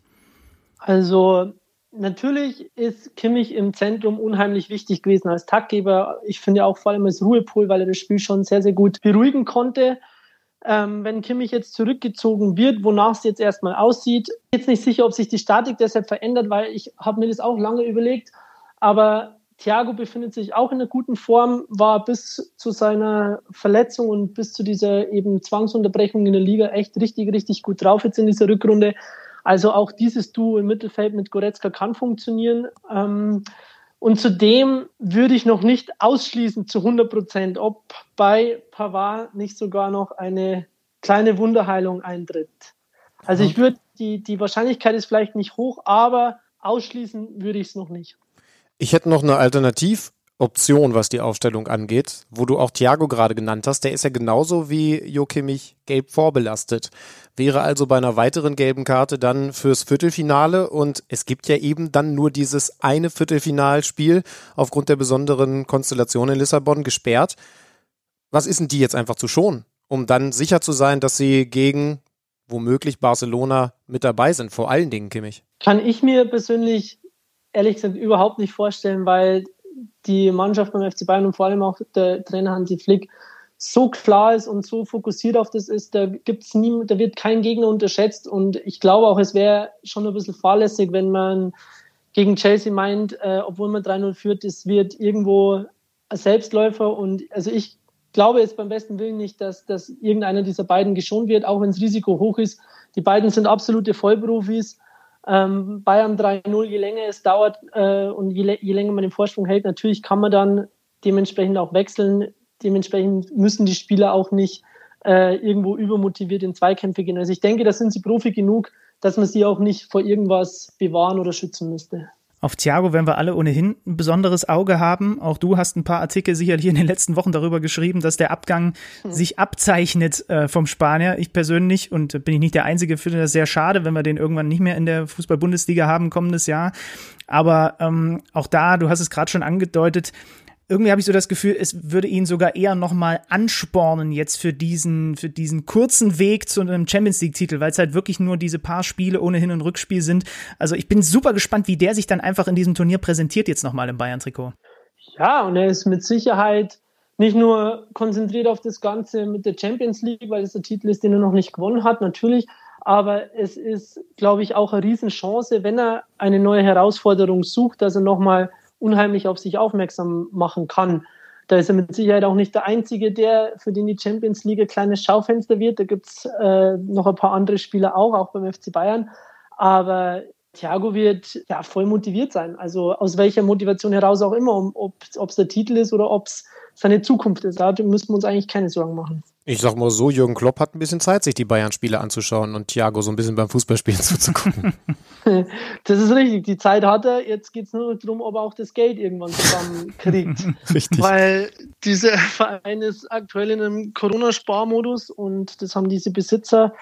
Also natürlich ist Kimmich im Zentrum unheimlich wichtig gewesen als Taktgeber. Ich finde auch vor allem als Ruhepol, weil er das Spiel schon sehr, sehr gut beruhigen konnte. Ähm, wenn Kimmich jetzt zurückgezogen wird, wonach es jetzt erstmal aussieht, jetzt nicht sicher, ob sich die Statik deshalb verändert, weil ich habe mir das auch lange überlegt. Aber Thiago befindet sich auch in einer guten Form, war bis zu seiner Verletzung und bis zu dieser eben Zwangsunterbrechung in der Liga echt richtig, richtig gut drauf jetzt in dieser Rückrunde. Also auch dieses Duo im Mittelfeld mit Goretzka kann funktionieren. Ähm, und zudem würde ich noch nicht ausschließen zu 100 Prozent, ob bei Pavard nicht sogar noch eine kleine Wunderheilung eintritt. Also ich würde, die, die Wahrscheinlichkeit ist vielleicht nicht hoch, aber ausschließen würde ich es noch nicht. Ich hätte noch eine Alternativoption, was die Aufstellung angeht, wo du auch Thiago gerade genannt hast. Der ist ja genauso wie Jo Kimmich gelb vorbelastet. Wäre also bei einer weiteren gelben Karte dann fürs Viertelfinale und es gibt ja eben dann nur dieses eine Viertelfinalspiel aufgrund der besonderen Konstellation in Lissabon gesperrt. Was ist denn die jetzt einfach zu schonen, um dann sicher zu sein, dass sie gegen womöglich Barcelona mit dabei sind, vor allen Dingen Kimmich? Kann ich mir persönlich ehrlich gesagt überhaupt nicht vorstellen, weil die Mannschaft beim FC Bayern und vor allem auch der Trainer Hansi Flick so klar ist und so fokussiert auf das ist, da gibt's nie, da wird kein Gegner unterschätzt. Und ich glaube auch, es wäre schon ein bisschen fahrlässig, wenn man gegen Chelsea meint, äh, obwohl man 3-0 führt, es wird irgendwo ein Selbstläufer. Und also ich glaube jetzt beim besten Willen nicht, dass, dass irgendeiner dieser beiden geschont wird, auch wenn das Risiko hoch ist. Die beiden sind absolute Vollprofis ähm, Bayern 3-0, je länger es dauert äh, und je, je länger man den Vorsprung hält, natürlich kann man dann dementsprechend auch wechseln. Dementsprechend müssen die Spieler auch nicht äh, irgendwo übermotiviert in Zweikämpfe gehen. Also ich denke, da sind sie Profi genug, dass man sie auch nicht vor irgendwas bewahren oder schützen müsste. Auf Thiago werden wir alle ohnehin ein besonderes Auge haben. Auch du hast ein paar Artikel sicherlich in den letzten Wochen darüber geschrieben, dass der Abgang hm. sich abzeichnet äh, vom Spanier. Ich persönlich, und bin ich nicht der Einzige, finde das sehr schade, wenn wir den irgendwann nicht mehr in der Fußball-Bundesliga haben kommendes Jahr. Aber ähm, auch da, du hast es gerade schon angedeutet, irgendwie habe ich so das Gefühl, es würde ihn sogar eher nochmal anspornen jetzt für diesen, für diesen kurzen Weg zu einem Champions League-Titel, weil es halt wirklich nur diese paar Spiele ohne Hin- und Rückspiel sind. Also ich bin super gespannt, wie der sich dann einfach in diesem Turnier präsentiert jetzt nochmal im Bayern-Trikot. Ja, und er ist mit Sicherheit nicht nur konzentriert auf das Ganze mit der Champions League, weil es der Titel ist, den er noch nicht gewonnen hat, natürlich. Aber es ist, glaube ich, auch eine Riesenchance, wenn er eine neue Herausforderung sucht, dass er nochmal unheimlich auf sich aufmerksam machen kann. Da ist er mit Sicherheit auch nicht der Einzige, der für den die Champions League ein kleines Schaufenster wird. Da gibt es äh, noch ein paar andere Spieler auch, auch beim FC Bayern. Aber Thiago wird ja voll motiviert sein. Also aus welcher Motivation heraus auch immer, ob es der Titel ist oder ob es seine Zukunft ist. Da müssen wir uns eigentlich keine Sorgen machen. Ich sag mal so, Jürgen Klopp hat ein bisschen Zeit, sich die Bayern-Spiele anzuschauen und Thiago so ein bisschen beim Fußballspielen zuzugucken. das ist richtig. Die Zeit hat er. Jetzt geht es nur darum, ob er auch das Geld irgendwann zusammenkriegt. richtig. Weil dieser Verein ist aktuell in einem Corona-Sparmodus und das haben diese Besitzer,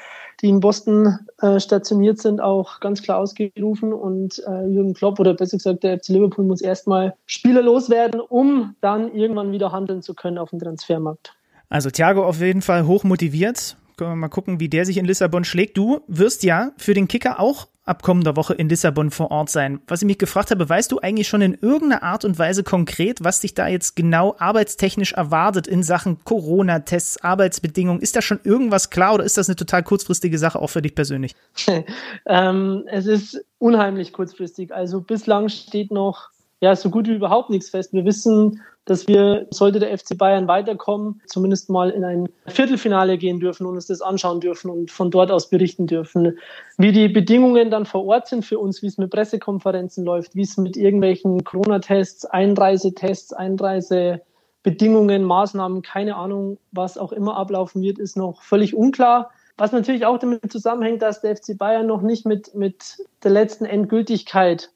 die in Boston äh, stationiert sind, auch ganz klar ausgerufen. Und äh, Jürgen Klopp oder besser gesagt der FC Liverpool muss erstmal Spieler loswerden, um dann irgendwann wieder handeln zu können auf dem Transfermarkt. Also Thiago auf jeden Fall hoch motiviert. Können wir mal gucken, wie der sich in Lissabon schlägt. Du wirst ja für den Kicker auch ab kommender Woche in Lissabon vor Ort sein. Was ich mich gefragt habe, weißt du eigentlich schon in irgendeiner Art und Weise konkret, was dich da jetzt genau arbeitstechnisch erwartet in Sachen Corona-Tests, Arbeitsbedingungen? Ist da schon irgendwas klar oder ist das eine total kurzfristige Sache auch für dich persönlich? ähm, es ist unheimlich kurzfristig. Also bislang steht noch ja so gut wie überhaupt nichts fest. Wir wissen dass wir, sollte der FC Bayern weiterkommen, zumindest mal in ein Viertelfinale gehen dürfen und uns das anschauen dürfen und von dort aus berichten dürfen. Wie die Bedingungen dann vor Ort sind für uns, wie es mit Pressekonferenzen läuft, wie es mit irgendwelchen Corona-Tests, Einreisetests, Einreisebedingungen, Maßnahmen, keine Ahnung, was auch immer ablaufen wird, ist noch völlig unklar. Was natürlich auch damit zusammenhängt, dass der FC Bayern noch nicht mit, mit der letzten Endgültigkeit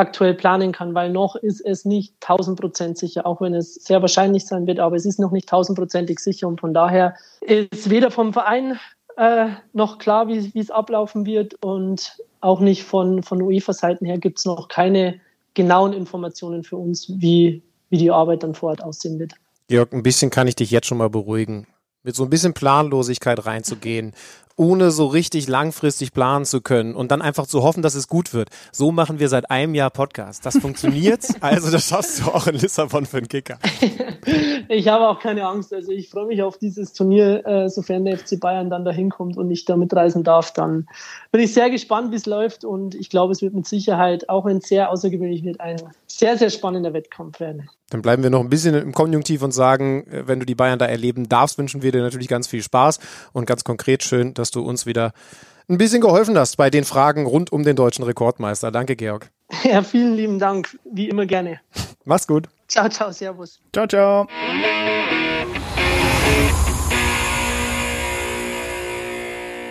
aktuell planen kann, weil noch ist es nicht 1000 Prozent sicher, auch wenn es sehr wahrscheinlich sein wird, aber es ist noch nicht tausendprozentig sicher und von daher ist weder vom Verein äh, noch klar, wie, es ablaufen wird und auch nicht von, von UEFA-Seiten her gibt es noch keine genauen Informationen für uns, wie, wie die Arbeit dann vor Ort aussehen wird. Jörg, ein bisschen kann ich dich jetzt schon mal beruhigen mit so ein bisschen Planlosigkeit reinzugehen ohne so richtig langfristig planen zu können und dann einfach zu hoffen, dass es gut wird. So machen wir seit einem Jahr Podcast. Das funktioniert. also das schaffst du auch in Lissabon für den Kicker. ich habe auch keine Angst. Also ich freue mich auf dieses Turnier, äh, sofern der FC Bayern dann dahin kommt und ich da mitreisen darf. Dann bin ich sehr gespannt, wie es läuft und ich glaube, es wird mit Sicherheit, auch wenn es sehr außergewöhnlich wird, ein sehr, sehr spannender Wettkampf werden. Dann bleiben wir noch ein bisschen im Konjunktiv und sagen, äh, wenn du die Bayern da erleben darfst, wünschen wir dir natürlich ganz viel Spaß und ganz konkret schön, dass du uns wieder ein bisschen geholfen hast bei den Fragen rund um den deutschen Rekordmeister. Danke, Georg. Ja, vielen lieben Dank. Wie immer gerne. Mach's gut. Ciao, ciao, servus. Ciao, ciao.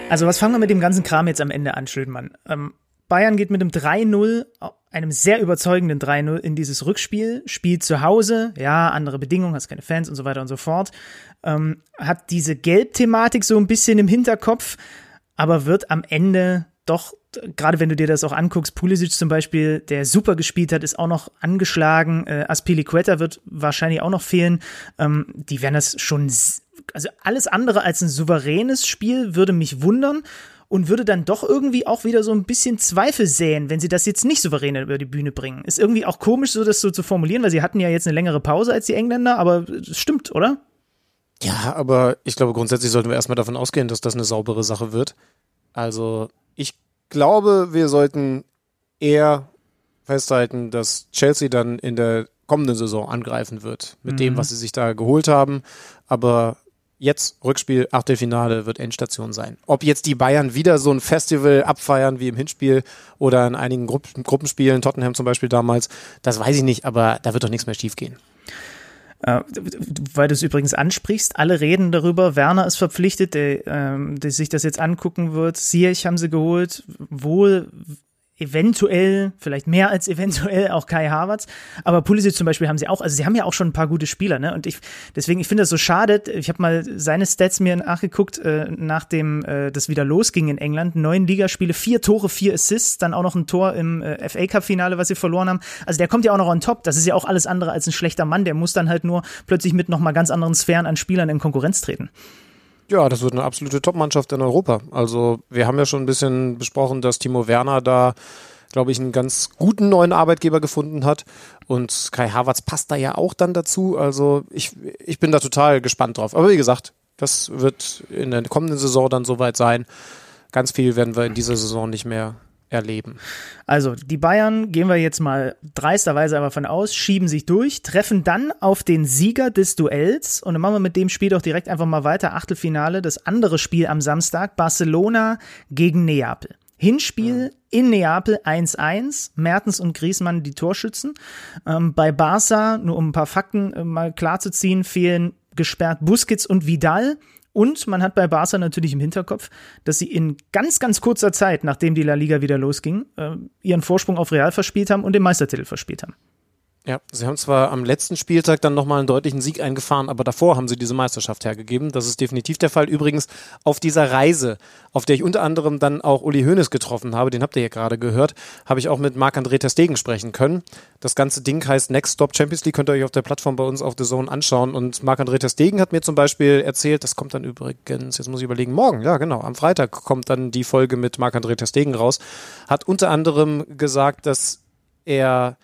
Also was fangen wir mit dem ganzen Kram jetzt am Ende an, Schildmann? Ähm, Bayern geht mit einem 3-0, einem sehr überzeugenden 3-0 in dieses Rückspiel, spielt zu Hause, ja, andere Bedingungen, hast keine Fans und so weiter und so fort, ähm, hat diese Gelb-Thematik so ein bisschen im Hinterkopf, aber wird am Ende doch, gerade wenn du dir das auch anguckst, Pulisic zum Beispiel, der super gespielt hat, ist auch noch angeschlagen, äh, Aspilicueta wird wahrscheinlich auch noch fehlen, ähm, die werden das schon also alles andere als ein souveränes Spiel würde mich wundern und würde dann doch irgendwie auch wieder so ein bisschen Zweifel säen, wenn sie das jetzt nicht souverän über die Bühne bringen. Ist irgendwie auch komisch, so das so zu formulieren, weil sie hatten ja jetzt eine längere Pause als die Engländer, aber es stimmt, oder? Ja, aber ich glaube, grundsätzlich sollten wir erstmal davon ausgehen, dass das eine saubere Sache wird. Also, ich glaube, wir sollten eher festhalten, dass Chelsea dann in der kommenden Saison angreifen wird mit mhm. dem, was sie sich da geholt haben. Aber jetzt Rückspiel, Achtelfinale wird Endstation sein. Ob jetzt die Bayern wieder so ein Festival abfeiern wie im Hinspiel oder in einigen Grupp Gruppenspielen, Tottenham zum Beispiel damals, das weiß ich nicht, aber da wird doch nichts mehr schiefgehen. Äh, weil du es übrigens ansprichst, alle reden darüber. Werner ist verpflichtet, der, ähm, der sich das jetzt angucken wird. Siech haben sie geholt. Wohl eventuell, vielleicht mehr als eventuell auch Kai Havertz. Aber Pulisic zum Beispiel haben sie auch, also sie haben ja auch schon ein paar gute Spieler, ne? Und ich, deswegen, ich finde das so schade. Ich habe mal seine Stats mir nachgeguckt, äh, nachdem äh, das wieder losging in England. Neun Ligaspiele, vier Tore, vier Assists, dann auch noch ein Tor im äh, FA Cup Finale, was sie verloren haben. Also der kommt ja auch noch on top. Das ist ja auch alles andere als ein schlechter Mann. Der muss dann halt nur plötzlich mit nochmal ganz anderen Sphären an Spielern in Konkurrenz treten. Ja, das wird eine absolute Top-Mannschaft in Europa. Also wir haben ja schon ein bisschen besprochen, dass Timo Werner da, glaube ich, einen ganz guten neuen Arbeitgeber gefunden hat. Und Kai Havertz passt da ja auch dann dazu. Also ich, ich bin da total gespannt drauf. Aber wie gesagt, das wird in der kommenden Saison dann soweit sein. Ganz viel werden wir in dieser Saison nicht mehr erleben. Also, die Bayern, gehen wir jetzt mal dreisterweise aber von aus, schieben sich durch, treffen dann auf den Sieger des Duells und dann machen wir mit dem Spiel doch direkt einfach mal weiter. Achtelfinale, das andere Spiel am Samstag, Barcelona gegen Neapel. Hinspiel in Neapel 1-1, Mertens und Griezmann die Torschützen. Ähm, bei Barca, nur um ein paar Fakten äh, mal klarzuziehen, fehlen gesperrt Busquets und Vidal. Und man hat bei Barca natürlich im Hinterkopf, dass sie in ganz, ganz kurzer Zeit, nachdem die La Liga wieder losging, äh, ihren Vorsprung auf Real verspielt haben und den Meistertitel verspielt haben. Ja, sie haben zwar am letzten Spieltag dann nochmal einen deutlichen Sieg eingefahren, aber davor haben sie diese Meisterschaft hergegeben. Das ist definitiv der Fall. Übrigens auf dieser Reise, auf der ich unter anderem dann auch Uli Hoeneß getroffen habe, den habt ihr ja gerade gehört, habe ich auch mit Marc-André Testegen sprechen können. Das ganze Ding heißt Next Stop Champions League, könnt ihr euch auf der Plattform bei uns auf The Zone anschauen. Und Marc-André Testegen hat mir zum Beispiel erzählt, das kommt dann übrigens, jetzt muss ich überlegen, morgen, ja genau, am Freitag kommt dann die Folge mit Marc-André Testegen raus, hat unter anderem gesagt, dass er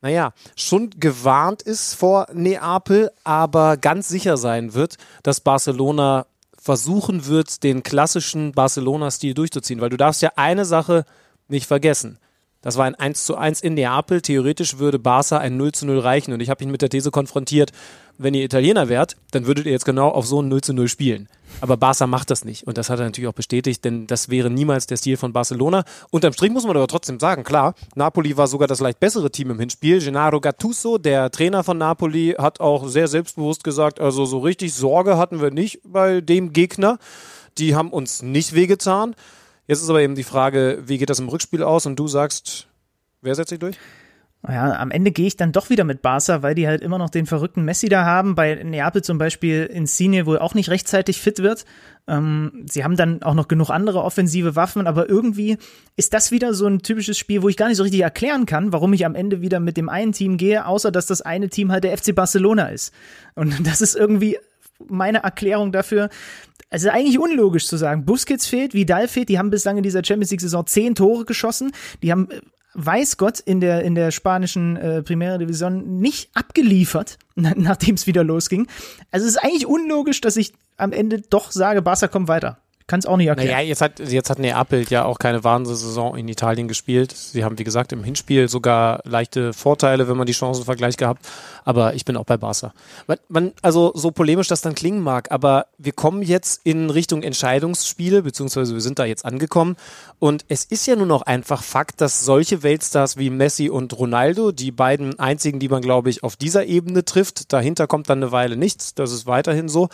naja, schon gewarnt ist vor Neapel, aber ganz sicher sein wird, dass Barcelona versuchen wird, den klassischen Barcelona-Stil durchzuziehen. Weil du darfst ja eine Sache nicht vergessen. Das war ein 1 zu 1 in Neapel. Theoretisch würde Barca ein 0 zu 0 reichen. Und ich habe ihn mit der These konfrontiert, wenn ihr Italiener wärt, dann würdet ihr jetzt genau auf so ein 0 zu 0 spielen. Aber Barca macht das nicht. Und das hat er natürlich auch bestätigt, denn das wäre niemals der Stil von Barcelona. Unterm Strich muss man aber trotzdem sagen, klar, Napoli war sogar das leicht bessere Team im Hinspiel. Gennaro Gattuso, der Trainer von Napoli, hat auch sehr selbstbewusst gesagt, also so richtig Sorge hatten wir nicht bei dem Gegner. Die haben uns nicht wehgetan. Jetzt ist aber eben die Frage, wie geht das im Rückspiel aus? Und du sagst, wer setzt sich durch? Ja, am Ende gehe ich dann doch wieder mit Barca, weil die halt immer noch den verrückten Messi da haben. Bei Neapel zum Beispiel Insigne wohl auch nicht rechtzeitig fit wird. Ähm, sie haben dann auch noch genug andere offensive Waffen, aber irgendwie ist das wieder so ein typisches Spiel, wo ich gar nicht so richtig erklären kann, warum ich am Ende wieder mit dem einen Team gehe, außer dass das eine Team halt der FC Barcelona ist. Und das ist irgendwie meine Erklärung dafür. Also eigentlich unlogisch zu sagen. Busquets fehlt, Vidal fehlt, die haben bislang in dieser Champions League Saison zehn Tore geschossen. Die haben äh, weiß Gott, in der, in der spanischen äh, Primera Division nicht abgeliefert, nachdem es wieder losging. Also es ist eigentlich unlogisch, dass ich am Ende doch sage, Barca kommt weiter. Kann es auch nicht erklären. Naja, jetzt hat, jetzt hat Neapel ja auch keine Wahnsinnssaison in Italien gespielt. Sie haben, wie gesagt, im Hinspiel sogar leichte Vorteile, wenn man die Chancenvergleich gehabt. Aber ich bin auch bei Barca. Man, man, also so polemisch das dann klingen mag, aber wir kommen jetzt in Richtung Entscheidungsspiele, beziehungsweise wir sind da jetzt angekommen. Und es ist ja nur noch einfach Fakt, dass solche Weltstars wie Messi und Ronaldo, die beiden einzigen, die man, glaube ich, auf dieser Ebene trifft, dahinter kommt dann eine Weile nichts, das ist weiterhin so,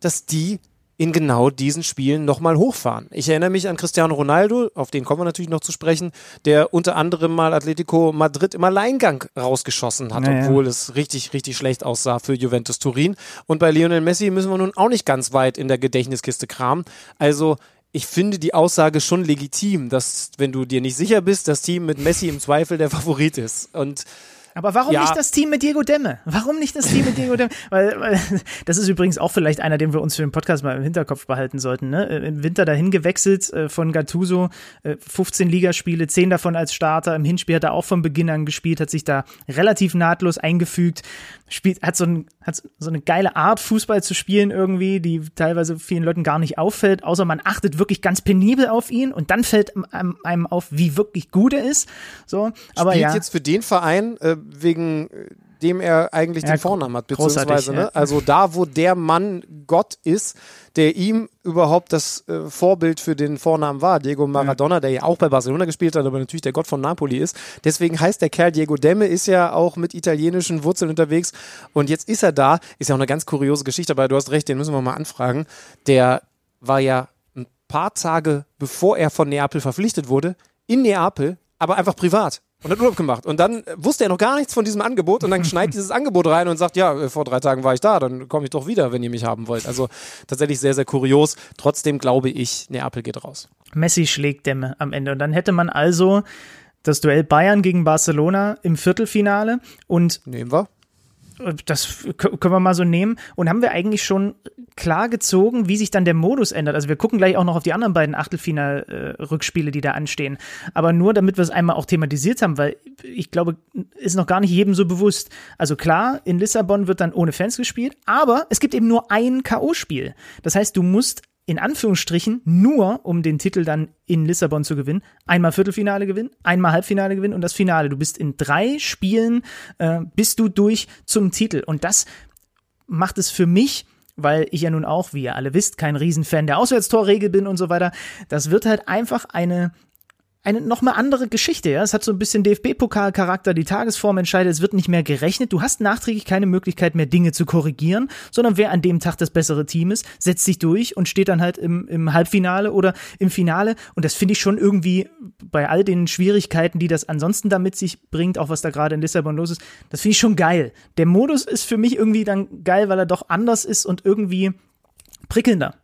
dass die in genau diesen Spielen nochmal hochfahren. Ich erinnere mich an Cristiano Ronaldo, auf den kommen wir natürlich noch zu sprechen, der unter anderem mal Atletico Madrid im Alleingang rausgeschossen hat, naja. obwohl es richtig, richtig schlecht aussah für Juventus Turin. Und bei Lionel Messi müssen wir nun auch nicht ganz weit in der Gedächtniskiste kramen. Also ich finde die Aussage schon legitim, dass, wenn du dir nicht sicher bist, das Team mit Messi im Zweifel der Favorit ist. Und aber warum ja. nicht das Team mit Diego Demme? Warum nicht das Team mit Diego Demme? weil, weil, das ist übrigens auch vielleicht einer, den wir uns für den Podcast mal im Hinterkopf behalten sollten. Ne? Äh, Im Winter dahin gewechselt äh, von Gattuso, äh, 15 Ligaspiele, 10 davon als Starter. Im Hinspiel hat er auch von Beginn an gespielt, hat sich da relativ nahtlos eingefügt, spielt, hat so, ein, hat so eine geile Art, Fußball zu spielen irgendwie, die teilweise vielen Leuten gar nicht auffällt, außer man achtet wirklich ganz penibel auf ihn und dann fällt einem auf, wie wirklich gut er ist. So, aber Spielt ja. jetzt für den Verein äh, wegen dem er eigentlich ja, den Vornamen hat, beziehungsweise, ne? also da, wo der Mann Gott ist, der ihm überhaupt das äh, Vorbild für den Vornamen war, Diego Maradona, ja. der ja auch bei Barcelona gespielt hat, aber natürlich der Gott von Napoli ist. Deswegen heißt der Kerl Diego Demme, ist ja auch mit italienischen Wurzeln unterwegs und jetzt ist er da, ist ja auch eine ganz kuriose Geschichte, aber du hast recht, den müssen wir mal anfragen. Der war ja ein paar Tage bevor er von Neapel verpflichtet wurde, in Neapel, aber einfach privat und hat Urlaub gemacht. Und dann wusste er noch gar nichts von diesem Angebot und dann schneit dieses Angebot rein und sagt, ja, vor drei Tagen war ich da, dann komme ich doch wieder, wenn ihr mich haben wollt. Also tatsächlich sehr, sehr kurios. Trotzdem glaube ich, Neapel geht raus. Messi schlägt Dämme am Ende. Und dann hätte man also das Duell Bayern gegen Barcelona im Viertelfinale und nehmen wir das können wir mal so nehmen. Und haben wir eigentlich schon klar gezogen, wie sich dann der Modus ändert. Also wir gucken gleich auch noch auf die anderen beiden Achtelfinal-Rückspiele, die da anstehen. Aber nur, damit wir es einmal auch thematisiert haben, weil ich glaube, ist noch gar nicht jedem so bewusst. Also klar, in Lissabon wird dann ohne Fans gespielt, aber es gibt eben nur ein K.O.-Spiel. Das heißt, du musst in Anführungsstrichen nur, um den Titel dann in Lissabon zu gewinnen, einmal Viertelfinale gewinnen, einmal Halbfinale gewinnen und das Finale. Du bist in drei Spielen, äh, bist du durch zum Titel. Und das macht es für mich weil ich ja nun auch, wie ihr alle wisst, kein Riesenfan der Auswärtstorregel bin und so weiter. Das wird halt einfach eine eine noch mal andere Geschichte. Ja? Es hat so ein bisschen DFB-Pokal-Charakter, die Tagesform entscheidet, es wird nicht mehr gerechnet. Du hast nachträglich keine Möglichkeit mehr, Dinge zu korrigieren, sondern wer an dem Tag das bessere Team ist, setzt sich durch und steht dann halt im, im Halbfinale oder im Finale. Und das finde ich schon irgendwie bei all den Schwierigkeiten, die das ansonsten da mit sich bringt, auch was da gerade in Lissabon los ist, das finde ich schon geil. Der Modus ist für mich irgendwie dann geil, weil er doch anders ist und irgendwie prickelnder.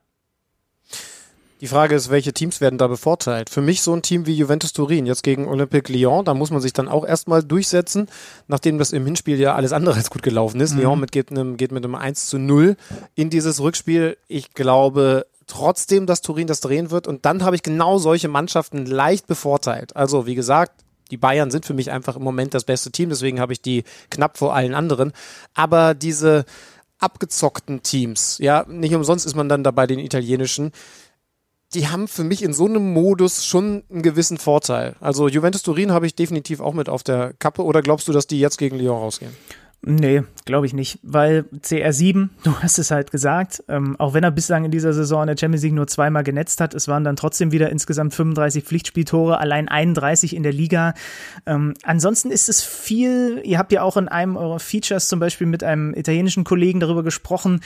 Die Frage ist, welche Teams werden da bevorteilt? Für mich so ein Team wie Juventus Turin, jetzt gegen Olympique Lyon, da muss man sich dann auch erstmal durchsetzen, nachdem das im Hinspiel ja alles andere als gut gelaufen ist. Mhm. Lyon mit, geht, einem, geht mit einem 1 zu 0 in dieses Rückspiel. Ich glaube trotzdem, dass Turin das drehen wird und dann habe ich genau solche Mannschaften leicht bevorteilt. Also, wie gesagt, die Bayern sind für mich einfach im Moment das beste Team, deswegen habe ich die knapp vor allen anderen. Aber diese abgezockten Teams, ja, nicht umsonst ist man dann dabei den italienischen, die haben für mich in so einem Modus schon einen gewissen Vorteil. Also Juventus Turin habe ich definitiv auch mit auf der Kappe. Oder glaubst du, dass die jetzt gegen Lyon rausgehen? Nee, glaube ich nicht, weil CR7, du hast es halt gesagt, ähm, auch wenn er bislang in dieser Saison in der Champions League nur zweimal genetzt hat, es waren dann trotzdem wieder insgesamt 35 Pflichtspieltore, allein 31 in der Liga. Ähm, ansonsten ist es viel, ihr habt ja auch in einem eurer Features zum Beispiel mit einem italienischen Kollegen darüber gesprochen,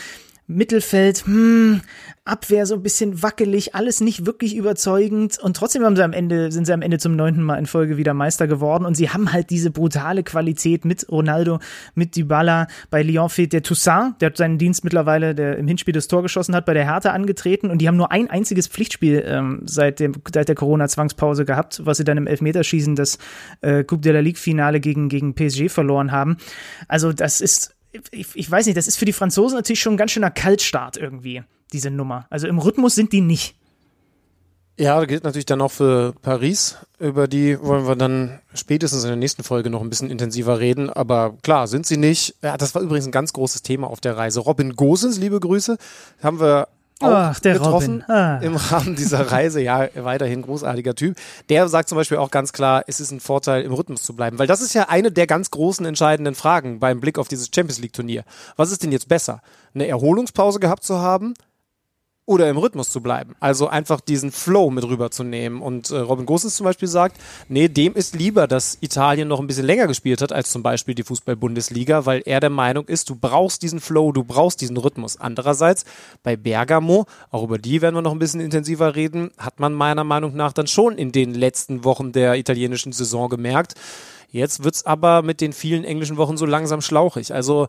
Mittelfeld, hm, Abwehr so ein bisschen wackelig, alles nicht wirklich überzeugend. Und trotzdem haben sie am Ende, sind sie am Ende zum neunten Mal in Folge wieder Meister geworden. Und sie haben halt diese brutale Qualität mit Ronaldo, mit Dybala, bei Lyon fehlt der Toussaint, der hat seinen Dienst mittlerweile, der im Hinspiel das Tor geschossen hat, bei der Hertha angetreten. Und die haben nur ein einziges Pflichtspiel ähm, seit, dem, seit der Corona-Zwangspause gehabt, was sie dann im Elfmeterschießen das äh, Coupe de la Ligue-Finale gegen, gegen PSG verloren haben. Also das ist ich, ich weiß nicht, das ist für die Franzosen natürlich schon ein ganz schöner Kaltstart irgendwie, diese Nummer. Also im Rhythmus sind die nicht. Ja, gilt natürlich dann auch für Paris. Über die wollen wir dann spätestens in der nächsten Folge noch ein bisschen intensiver reden. Aber klar, sind sie nicht. Ja, das war übrigens ein ganz großes Thema auf der Reise. Robin Gosens, liebe Grüße, haben wir auch Ach, der getroffen. Ah. im Rahmen dieser Reise. Ja, weiterhin großartiger Typ. Der sagt zum Beispiel auch ganz klar, es ist ein Vorteil, im Rhythmus zu bleiben. Weil das ist ja eine der ganz großen entscheidenden Fragen beim Blick auf dieses Champions League Turnier. Was ist denn jetzt besser? Eine Erholungspause gehabt zu haben oder im Rhythmus zu bleiben. Also einfach diesen Flow mit rüberzunehmen. Und äh, Robin Gosens zum Beispiel sagt, nee, dem ist lieber, dass Italien noch ein bisschen länger gespielt hat als zum Beispiel die Fußball-Bundesliga, weil er der Meinung ist, du brauchst diesen Flow, du brauchst diesen Rhythmus. Andererseits bei Bergamo, auch über die werden wir noch ein bisschen intensiver reden, hat man meiner Meinung nach dann schon in den letzten Wochen der italienischen Saison gemerkt. Jetzt wird's aber mit den vielen englischen Wochen so langsam schlauchig. Also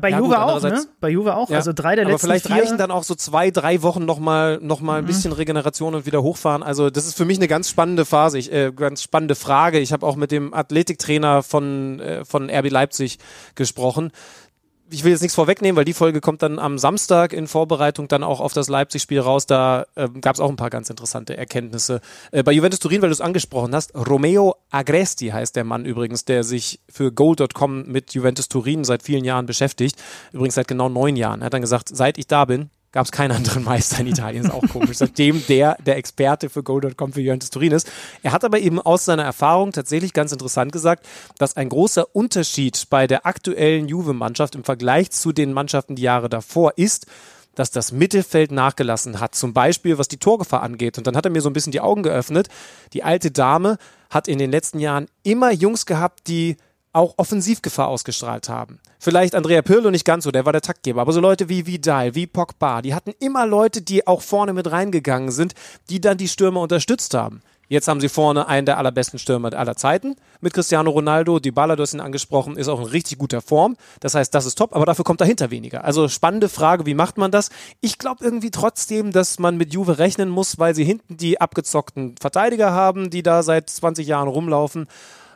Bei Ja, Juve gut, auch, ne? Bei Juve auch. ja. Also drei der Aber letzten vielleicht vier. reichen dann auch so zwei, drei Wochen nochmal noch mal ein Mhm. bisschen Regeneration und wieder hochfahren. Also das ist für mich eine ganz spannende Phase, ich, äh, ganz spannende Frage. Ich habe auch mit dem Athletiktrainer von, äh, von RB Leipzig gesprochen. Ich will jetzt nichts vorwegnehmen, weil die Folge kommt dann am Samstag in Vorbereitung dann auch auf das Leipzig-Spiel raus. Da ähm, gab es auch ein paar ganz interessante Erkenntnisse. Äh, bei Juventus Turin, weil du es angesprochen hast, Romeo Agresti heißt der Mann übrigens, der sich für Goal.com mit Juventus Turin seit vielen Jahren beschäftigt. Übrigens seit genau neun Jahren. Er hat dann gesagt, seit ich da bin, gab es keinen anderen Meister in Italien. Ist auch komisch. Seitdem der der Experte für Go.com für Juventus Turin ist. Er hat aber eben aus seiner Erfahrung tatsächlich ganz interessant gesagt, dass ein großer Unterschied bei der aktuellen Juve-Mannschaft im Vergleich zu den Mannschaften die Jahre davor ist, dass das Mittelfeld nachgelassen hat. Zum Beispiel, was die Torgefahr angeht. Und dann hat er mir so ein bisschen die Augen geöffnet. Die alte Dame hat in den letzten Jahren immer Jungs gehabt, die auch Offensivgefahr ausgestrahlt haben. Vielleicht Andrea Pirlo nicht ganz so, der war der Taktgeber, aber so Leute wie Vidal, wie Pogba, die hatten immer Leute, die auch vorne mit reingegangen sind, die dann die Stürmer unterstützt haben. Jetzt haben sie vorne einen der allerbesten Stürmer aller Zeiten mit Cristiano Ronaldo. Die du angesprochen, ist auch in richtig guter Form. Das heißt, das ist top, aber dafür kommt dahinter weniger. Also spannende Frage, wie macht man das? Ich glaube irgendwie trotzdem, dass man mit Juve rechnen muss, weil sie hinten die abgezockten Verteidiger haben, die da seit 20 Jahren rumlaufen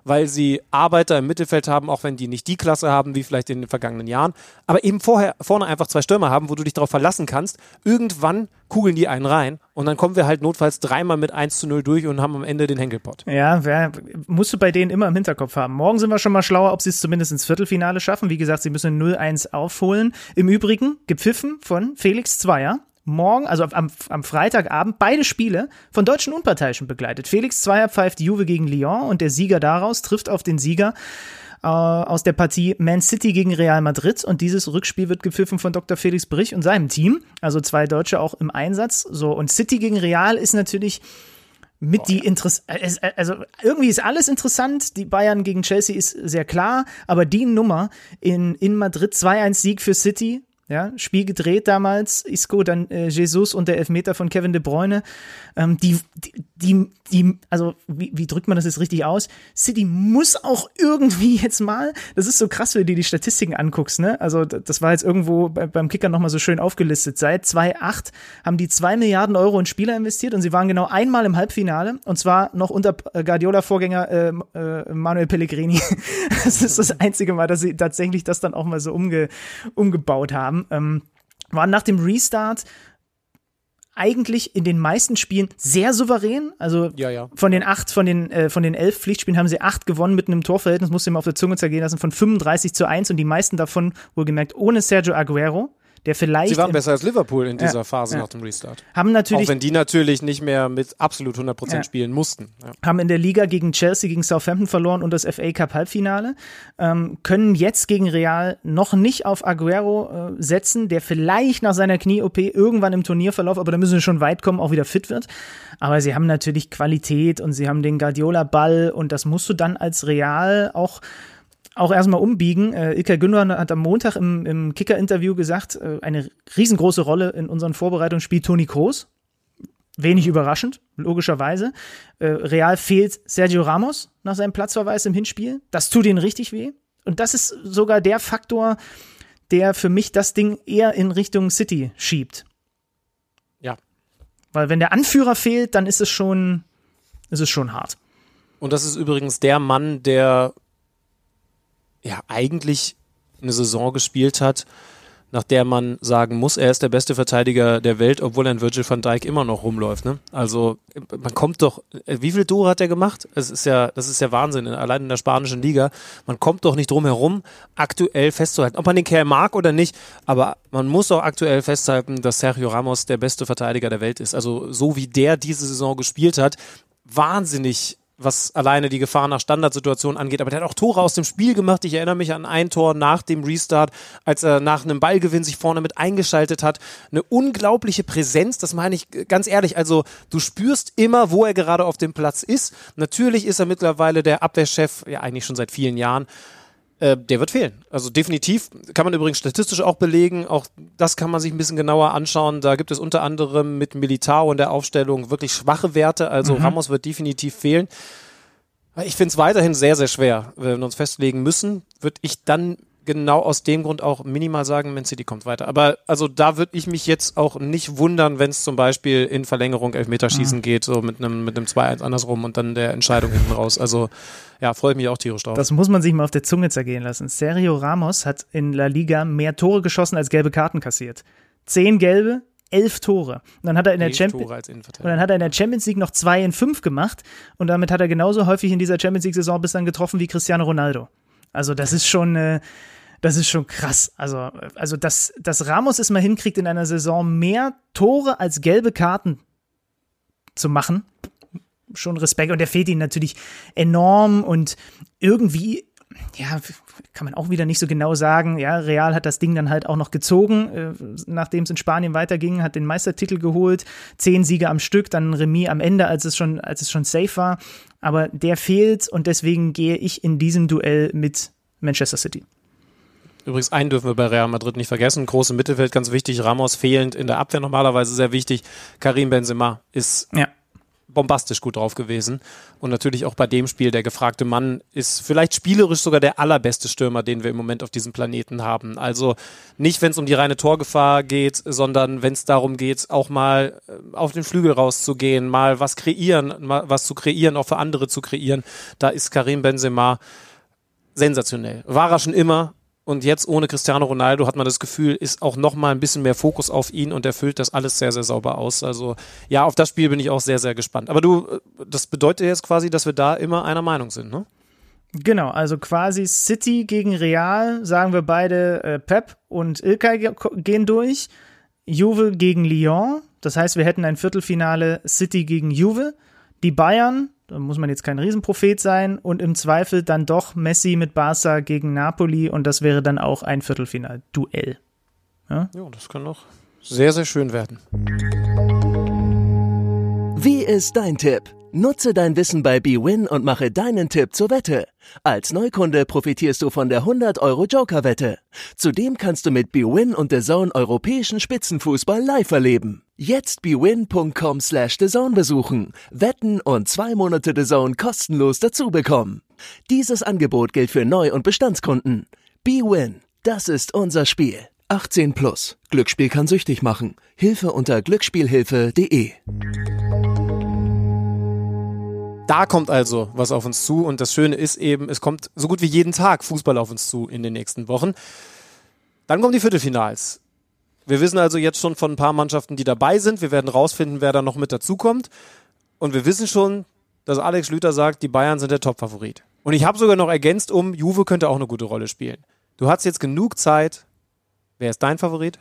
weil sie Arbeiter im Mittelfeld haben, auch wenn die nicht die Klasse haben wie vielleicht in den vergangenen Jahren, aber eben vorher vorne einfach zwei Stürmer haben, wo du dich darauf verlassen kannst. Irgendwann kugeln die einen rein und dann kommen wir halt notfalls dreimal mit 1 zu 0 durch und haben am Ende den Henkelpott. Ja, wer, musst du bei denen immer im Hinterkopf haben. Morgen sind wir schon mal schlauer, ob sie es zumindest ins Viertelfinale schaffen. Wie gesagt, sie müssen 0-1 aufholen. Im Übrigen gepfiffen von Felix Zweier. Morgen, also am, am Freitagabend, beide Spiele von deutschen Unparteiischen begleitet. Felix Zweier pfeift Juve gegen Lyon und der Sieger daraus trifft auf den Sieger äh, aus der Partie Man City gegen Real Madrid und dieses Rückspiel wird gepfiffen von Dr. Felix Brich und seinem Team, also zwei Deutsche auch im Einsatz. So und City gegen Real ist natürlich mit die Interess also irgendwie ist alles interessant. Die Bayern gegen Chelsea ist sehr klar, aber die Nummer in, in Madrid 2-1 Sieg für City, ja, Spiel gedreht damals, Isco, dann äh, Jesus und der Elfmeter von Kevin De Bruyne. Ähm, die, die, die, die, also wie, wie drückt man das jetzt richtig aus? City muss auch irgendwie jetzt mal, das ist so krass, wenn du dir die Statistiken anguckst, ne? Also das war jetzt irgendwo bei, beim Kicker nochmal so schön aufgelistet. Seit 2008 haben die zwei Milliarden Euro in Spieler investiert und sie waren genau einmal im Halbfinale und zwar noch unter äh, Guardiola-Vorgänger äh, äh, Manuel Pellegrini. das ist das einzige Mal, dass sie tatsächlich das dann auch mal so umge umgebaut haben. Ähm, waren nach dem Restart eigentlich in den meisten Spielen sehr souverän. Also Ja, ja. von den acht, von den, äh, von den elf Pflichtspielen haben sie acht gewonnen mit einem Torverhältnis, musste ihm auf der Zunge zergehen lassen, von 35 zu 1 und die meisten davon wohlgemerkt ohne Sergio Aguero, der vielleicht Sie waren besser als Liverpool in dieser Ja, Phase ja. nach dem Restart. haben natürlich Auch wenn die natürlich nicht mehr mit absolut 100% Ja. spielen mussten. Haben in der Liga gegen Chelsea, gegen Southampton verloren und das FA Cup Halbfinale, ähm, können jetzt gegen Real noch nicht auf Aguero äh, setzen, der vielleicht nach seiner Knie-OP irgendwann im Turnierverlauf, aber da müssen sie schon weit kommen, auch wieder fit wird. Aber sie haben natürlich Qualität und sie haben den Guardiola-Ball und das musst du dann als Real auch auch erstmal umbiegen. Äh, Ilkay Gündogan hat am Montag im, im Kicker-Interview gesagt, äh, eine riesengroße Rolle in unseren Vorbereitungen spielt Toni Kroos. Wenig überraschend, logischerweise. Äh, Real fehlt Sergio Ramos nach seinem Platzverweis im Hinspiel. Das tut ihnen richtig weh. Und das ist sogar der Faktor, der für mich das Ding eher in Richtung City schiebt. ja. Weil wenn der Anführer fehlt, dann ist es schon, ist es schon hart. Und das ist übrigens der Mann, der ja eigentlich eine Saison gespielt hat, nach der man sagen muss, er ist der beste Verteidiger der Welt, obwohl ein Virgil van Dijk immer noch rumläuft. Ne? Also man kommt doch, wie viele Tore hat er gemacht? Es ist ja, das ist ja Wahnsinn, allein in der spanischen Liga. Man kommt doch nicht drum herum, aktuell festzuhalten, ob man den Kerl mag oder nicht, aber man muss auch aktuell festhalten, dass Sergio Ramos der beste Verteidiger der Welt ist. Also so wie der diese Saison gespielt hat, wahnsinnig was alleine die Gefahr nach Standardsituationen angeht. Aber der hat auch Tore aus dem Spiel gemacht. Ich erinnere mich an ein Tor nach dem Restart, als er nach einem Ballgewinn sich vorne mit eingeschaltet hat. Eine unglaubliche Präsenz, das meine ich ganz ehrlich. Also du spürst immer, wo er gerade auf dem Platz ist. Natürlich ist er mittlerweile der Abwehrchef, ja eigentlich schon seit vielen Jahren. Äh, der wird fehlen. Also definitiv. Kann man übrigens statistisch auch belegen. Auch das kann man sich ein bisschen genauer anschauen. Da gibt es unter anderem mit Militao in der Aufstellung wirklich schwache Werte. Also mhm. Ramos wird definitiv fehlen. Ich finde es weiterhin sehr, sehr schwer. Wenn wir uns festlegen müssen, würde ich dann genau aus dem Grund auch minimal sagen, Man City kommt weiter. Aber also da würde ich mich jetzt auch nicht wundern, wenn es zum Beispiel in Verlängerung Elfmeterschießen mhm. geht, so mit einem mit einem 2-1 andersrum und dann der Entscheidung hinten raus. Also ja, freue ich mich auch tierisch drauf. Das muss man sich mal auf der Zunge zergehen lassen. Sergio Ramos hat in La Liga mehr Tore geschossen als gelbe Karten kassiert. Zehn gelbe, elf Tore. Und dann hat er in der Champions und dann hat er in der Champions League noch zwei in fünf gemacht und damit hat er genauso häufig in dieser Champions League Saison bislang getroffen wie Cristiano Ronaldo. Also das ist schon äh, das ist schon krass. Also, also dass, dass Ramos es mal hinkriegt, in einer Saison mehr Tore als gelbe Karten zu machen, schon Respekt. Und der fehlt ihnen natürlich enorm und irgendwie, ja, kann man auch wieder nicht so genau sagen. Ja, Real hat das Ding dann halt auch noch gezogen, äh, nachdem es in Spanien weiterging, hat den Meistertitel geholt, zehn Siege am Stück, dann Remis am Ende, als es schon, als es schon safe war. Aber der fehlt und deswegen gehe ich in diesem Duell mit Manchester City. Übrigens, einen dürfen wir bei Real Madrid nicht vergessen. Große Mittelfeld, ganz wichtig. Ramos fehlend in der Abwehr normalerweise sehr wichtig. Karim Benzema ist ja. bombastisch gut drauf gewesen. Und natürlich auch bei dem Spiel der gefragte Mann ist vielleicht spielerisch sogar der allerbeste Stürmer, den wir im Moment auf diesem Planeten haben. Also nicht, wenn es um die reine Torgefahr geht, sondern wenn es darum geht, auch mal äh, auf den Flügel rauszugehen, mal was kreieren, mal was zu kreieren, auch für andere zu kreieren. Da ist Karim Benzema sensationell. War er schon immer, und jetzt ohne Cristiano Ronaldo hat man das Gefühl, ist auch noch mal ein bisschen mehr Fokus auf ihn und er füllt das alles sehr, sehr sauber aus. Also ja, auf das Spiel bin ich auch sehr, sehr gespannt. Aber du, das bedeutet jetzt quasi, dass wir da immer einer Meinung sind, ne? Genau, also quasi City gegen Real, sagen wir beide, äh, Pep und Ilkay gehen durch. Juve gegen Lyon, das heißt, wir hätten ein Viertelfinale City gegen Juve. Die Bayern da muss man jetzt kein Riesenprophet sein und im Zweifel dann doch Messi mit Barca gegen Napoli und das wäre dann auch ein Viertelfinal-Duell. Ja? ja, das kann doch sehr, sehr schön werden. Wie ist dein Tipp? Nutze dein Wissen bei BWin und mache deinen Tipp zur Wette. Als Neukunde profitierst du von der 100 Euro Joker-Wette. Zudem kannst du mit BWin und The Zone europäischen Spitzenfußball live erleben. Jetzt bwin.com slash thezone besuchen, wetten und zwei Monate The Zone kostenlos dazu bekommen. Dieses Angebot gilt für Neu- und Bestandskunden. BWin, das ist unser Spiel. 18 plus. Glücksspiel kann süchtig machen. Hilfe unter glücksspielhilfe.de. Da kommt also was auf uns zu und das Schöne ist eben, es kommt so gut wie jeden Tag Fußball auf uns zu in den nächsten Wochen. Dann kommen die Viertelfinals. Wir wissen also jetzt schon von ein paar Mannschaften, die dabei sind. Wir werden rausfinden, wer da noch mit dazukommt. Und wir wissen schon, dass Alex Schlüter sagt, die Bayern sind der Topfavorit. Und ich habe sogar noch ergänzt um, Juve könnte auch eine gute Rolle spielen. Du hast jetzt genug Zeit. Wer ist dein Favorit?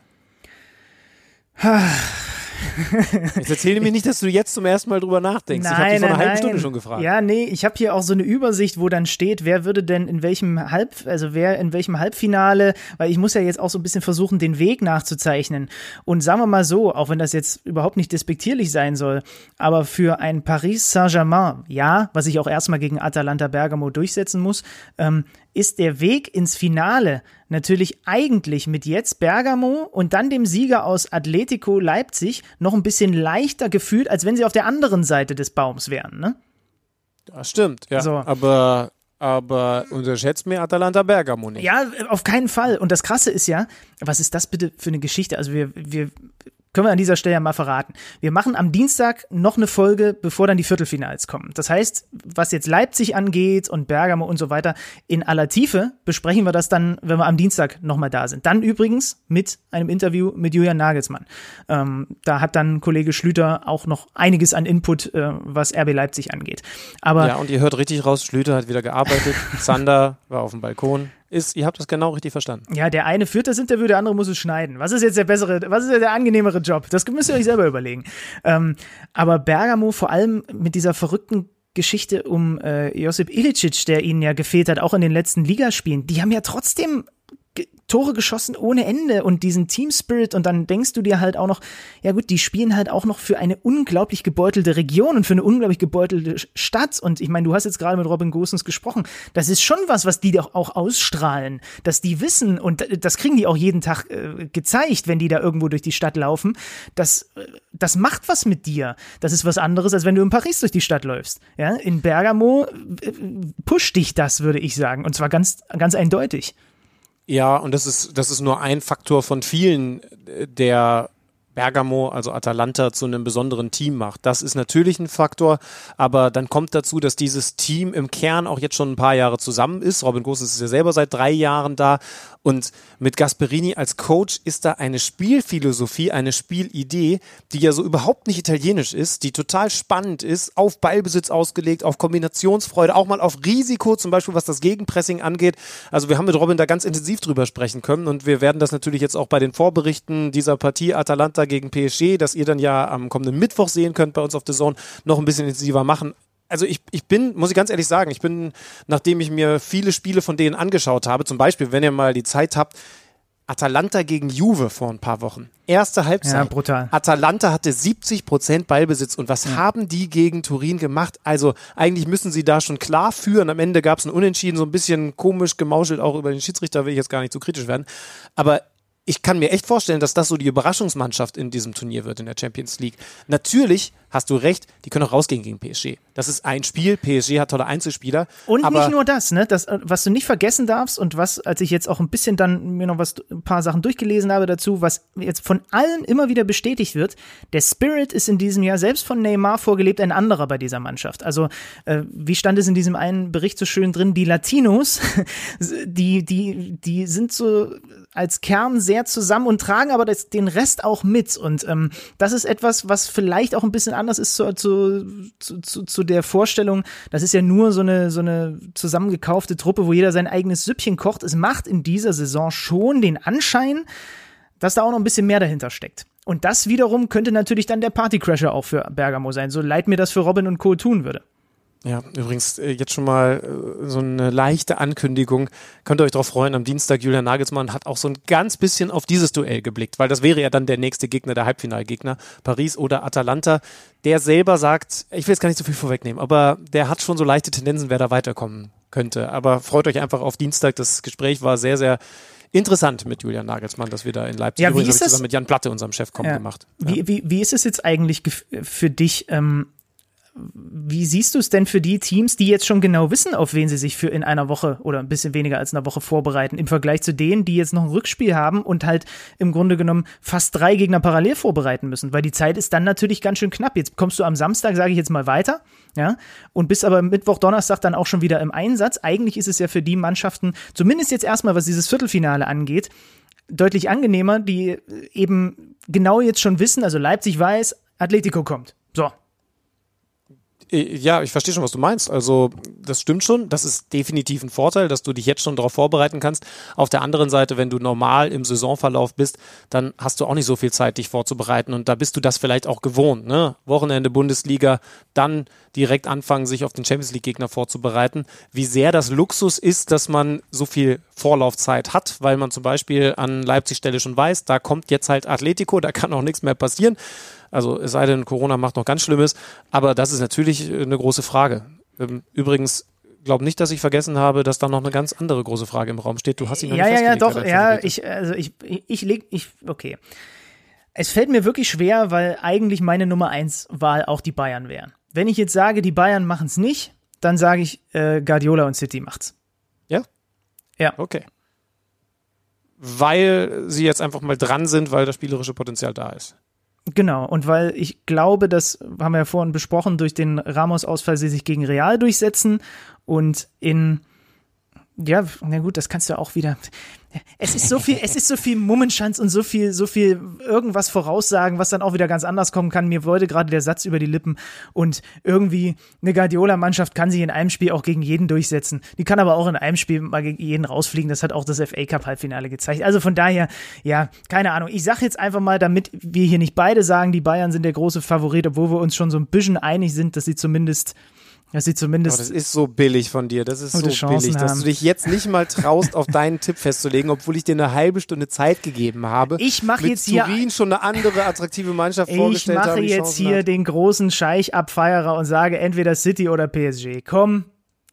Jetzt erzähle mir nicht, dass du jetzt zum ersten Mal drüber nachdenkst. Nein, ich habe dich vor einer halben Stunde schon gefragt. Ja, nee, ich habe hier auch so eine Übersicht, wo dann steht, wer würde denn in welchem Halb, also wer in welchem Halbfinale, weil ich muss ja jetzt auch so ein bisschen versuchen, den Weg nachzuzeichnen. Und sagen wir mal so, auch wenn das jetzt überhaupt nicht despektierlich sein soll, aber für ein Paris Saint-Germain, ja, was ich auch erstmal gegen Atalanta Bergamo durchsetzen muss, ähm, ist der Weg ins Finale natürlich eigentlich mit jetzt Bergamo und dann dem Sieger aus Atletico Leipzig noch ein bisschen leichter gefühlt, als wenn sie auf der anderen Seite des Baums wären, ne? Das stimmt, ja. So. Aber aber unterschätzt mir Atalanta Bergamo nicht. Ja, auf keinen Fall. Und das Krasse ist ja, was ist das bitte für eine Geschichte? Also wir, wir können wir an dieser Stelle ja mal verraten. Wir machen am Dienstag noch eine Folge, bevor dann die Viertelfinals kommen. Das heißt, was jetzt Leipzig angeht und Bergamo und so weiter, in aller Tiefe besprechen wir das dann, wenn wir am Dienstag nochmal da sind. Dann übrigens mit einem Interview mit Julian Nagelsmann. Ähm, da hat dann Kollege Schlüter auch noch einiges an Input, äh, was RB Leipzig angeht. Aber ja, und ihr hört richtig raus, Schlüter hat wieder gearbeitet, Zander war auf dem Balkon ist, ihr habt das genau richtig verstanden. Ja, der eine führt das Interview, der andere muss es schneiden. Was ist jetzt der bessere, was ist der angenehmere Job? Das müsst ihr euch selber überlegen. Ähm, aber Bergamo vor allem mit dieser verrückten Geschichte um äh, Josip Ilicic, der ihnen ja gefehlt hat, auch in den letzten Ligaspielen, die haben ja trotzdem Tore geschossen ohne Ende und diesen Team Spirit und dann denkst du dir halt auch noch, ja gut, die spielen halt auch noch für eine unglaublich gebeutelte Region und für eine unglaublich gebeutelte Stadt und ich meine, du hast jetzt gerade mit Robin Gosens gesprochen, das ist schon was, was die doch auch ausstrahlen, dass die wissen und das kriegen die auch jeden Tag äh, gezeigt, wenn die da irgendwo durch die Stadt laufen, das, äh, das macht was mit dir. Das ist was anderes, als wenn du in Paris durch die Stadt läufst. Ja, in Bergamo äh, pusht dich das, würde ich sagen und zwar ganz, ganz eindeutig. Ja, und das ist, das ist nur ein Faktor von vielen, äh, der Bergamo, also Atalanta, zu einem besonderen Team macht. Das ist natürlich ein Faktor, aber dann kommt dazu, dass dieses Team im Kern auch jetzt schon ein paar Jahre zusammen ist. Robin Gosens ist ja selber seit drei Jahren da und mit Gasperini als Coach ist da eine Spielphilosophie, eine Spielidee, die ja so überhaupt nicht italienisch ist, die total spannend ist, auf Ballbesitz ausgelegt, auf Kombinationsfreude, auch mal auf Risiko, zum Beispiel was das Gegenpressing angeht. Also wir haben mit Robin da ganz intensiv drüber sprechen können und wir werden das natürlich jetzt auch bei den Vorberichten dieser Partie Atalanta gegen PSG, das ihr dann ja am kommenden Mittwoch sehen könnt bei uns auf The Zone, noch ein bisschen intensiver machen also ich, ich bin, muss ich ganz ehrlich sagen, ich bin, nachdem ich mir viele Spiele von denen angeschaut habe, zum Beispiel, wenn ihr mal die Zeit habt, Atalanta gegen Juve vor ein paar Wochen. Erste Halbzeit. Ja, brutal. Atalanta hatte 70 Prozent Ballbesitz. Und was ja. haben die gegen Turin gemacht? Also eigentlich müssen sie da schon klar führen. Am Ende gab es ein Unentschieden, so ein bisschen komisch gemauschelt, auch über den Schiedsrichter will ich jetzt gar nicht zu kritisch werden. Aber ich kann mir echt vorstellen, dass das so die Überraschungsmannschaft in diesem Turnier wird in der Champions League. Natürlich hast du recht, die können auch rausgehen gegen PSG. Das ist ein Spiel, PSG hat tolle Einzelspieler. Und nicht nur das, ne? Das, was du nicht vergessen darfst und was, als ich jetzt auch ein bisschen dann mir noch was, ein paar Sachen durchgelesen habe dazu, was jetzt von allen immer wieder bestätigt wird, der Spirit ist in diesem Jahr selbst von Neymar vorgelebt ein anderer bei dieser Mannschaft. Also, äh, wie stand es in diesem einen Bericht so schön drin, die Latinos, die, die, die sind so als Kern sehr zusammen und tragen aber das, den Rest auch mit. Und ähm, das ist etwas, was vielleicht auch ein bisschen anders ist zu, zu, zu, zu der Vorstellung, das ist ja nur so eine, so eine zusammengekaufte Truppe, wo jeder sein eigenes Süppchen kocht. Es macht in dieser Saison schon den Anschein, dass da auch noch ein bisschen mehr dahinter steckt. Und das wiederum könnte natürlich dann der Partycrasher auch für Bergamo sein, so leid mir das für Robin und Co. tun würde. Ja, übrigens äh, jetzt schon mal äh, so eine leichte Ankündigung. Könnt ihr euch darauf freuen, am Dienstag Julian Nagelsmann hat auch so ein ganz bisschen auf dieses Duell geblickt, weil das wäre ja dann der nächste Gegner, der Halbfinalgegner, Paris oder Atalanta. Der selber sagt, ich will jetzt gar nicht so viel vorwegnehmen, aber der hat schon so leichte Tendenzen, wer da weiterkommen könnte. Aber freut euch einfach auf Dienstag. Das Gespräch war sehr, sehr interessant mit Julian Nagelsmann, dass wir da in Leipzig ja, ist zusammen mit Jan Platte, unserem Chef, kommen ja. gemacht. Ja. Wie, wie, wie ist es jetzt eigentlich für dich? Ähm wie siehst du es denn für die Teams, die jetzt schon genau wissen, auf wen sie sich für in einer Woche oder ein bisschen weniger als einer Woche vorbereiten, im Vergleich zu denen, die jetzt noch ein Rückspiel haben und halt im Grunde genommen fast drei Gegner parallel vorbereiten müssen? Weil die Zeit ist dann natürlich ganz schön knapp. Jetzt kommst du am Samstag, sage ich jetzt mal weiter, ja, und bist aber Mittwoch, Donnerstag dann auch schon wieder im Einsatz. Eigentlich ist es ja für die Mannschaften, zumindest jetzt erstmal, was dieses Viertelfinale angeht, deutlich angenehmer, die eben genau jetzt schon wissen, also Leipzig weiß, Atletico kommt. So, ja, ich verstehe schon, was du meinst. Also, das stimmt schon. Das ist definitiv ein Vorteil, dass du dich jetzt schon darauf vorbereiten kannst. Auf der anderen Seite, wenn du normal im Saisonverlauf bist, dann hast du auch nicht so viel Zeit, dich vorzubereiten. Und da bist du das vielleicht auch gewohnt. Ne? Wochenende Bundesliga, dann direkt anfangen, sich auf den Champions League-Gegner vorzubereiten. Wie sehr das Luxus ist, dass man so viel Vorlaufzeit hat, weil man zum Beispiel an Leipzig-Stelle schon weiß, da kommt jetzt halt Atletico, da kann auch nichts mehr passieren. Also es sei denn, Corona macht noch ganz Schlimmes. Aber das ist natürlich eine große Frage. Ähm, übrigens, glaube nicht, dass ich vergessen habe, dass da noch eine ganz andere große Frage im Raum steht. Du hast ihn noch ja, nicht Ja, ja, doch, ja, ich, also ich, ich, leg, ich, okay. Es fällt mir wirklich schwer, weil eigentlich meine Nummer eins Wahl auch die Bayern wären. Wenn ich jetzt sage, die Bayern machen es nicht, dann sage ich, äh, Guardiola und City macht's. Ja? Ja. Okay. Weil sie jetzt einfach mal dran sind, weil das spielerische Potenzial da ist. Genau, und weil ich glaube, das haben wir ja vorhin besprochen, durch den Ramos-Ausfall sie sich gegen Real durchsetzen und in ja, na gut, das kannst du auch wieder. Es ist so viel, es ist so viel Mummenschanz und so viel, so viel irgendwas voraussagen, was dann auch wieder ganz anders kommen kann. Mir wollte gerade der Satz über die Lippen und irgendwie eine Guardiola-Mannschaft kann sich in einem Spiel auch gegen jeden durchsetzen. Die kann aber auch in einem Spiel mal gegen jeden rausfliegen. Das hat auch das FA Cup Halbfinale gezeigt. Also von daher, ja, keine Ahnung. Ich sag jetzt einfach mal, damit wir hier nicht beide sagen, die Bayern sind der große Favorit, obwohl wir uns schon so ein bisschen einig sind, dass sie zumindest dass sie zumindest. Aber das ist so billig von dir. Das ist so billig, haben. dass du dich jetzt nicht mal traust, auf deinen Tipp festzulegen, obwohl ich dir eine halbe Stunde Zeit gegeben habe. Ich mache jetzt hier. Turin schon eine andere attraktive Mannschaft vorgestellt Ich mache jetzt hier hat. den großen Scheich-Abfeierer und sage entweder City oder PSG. Komm,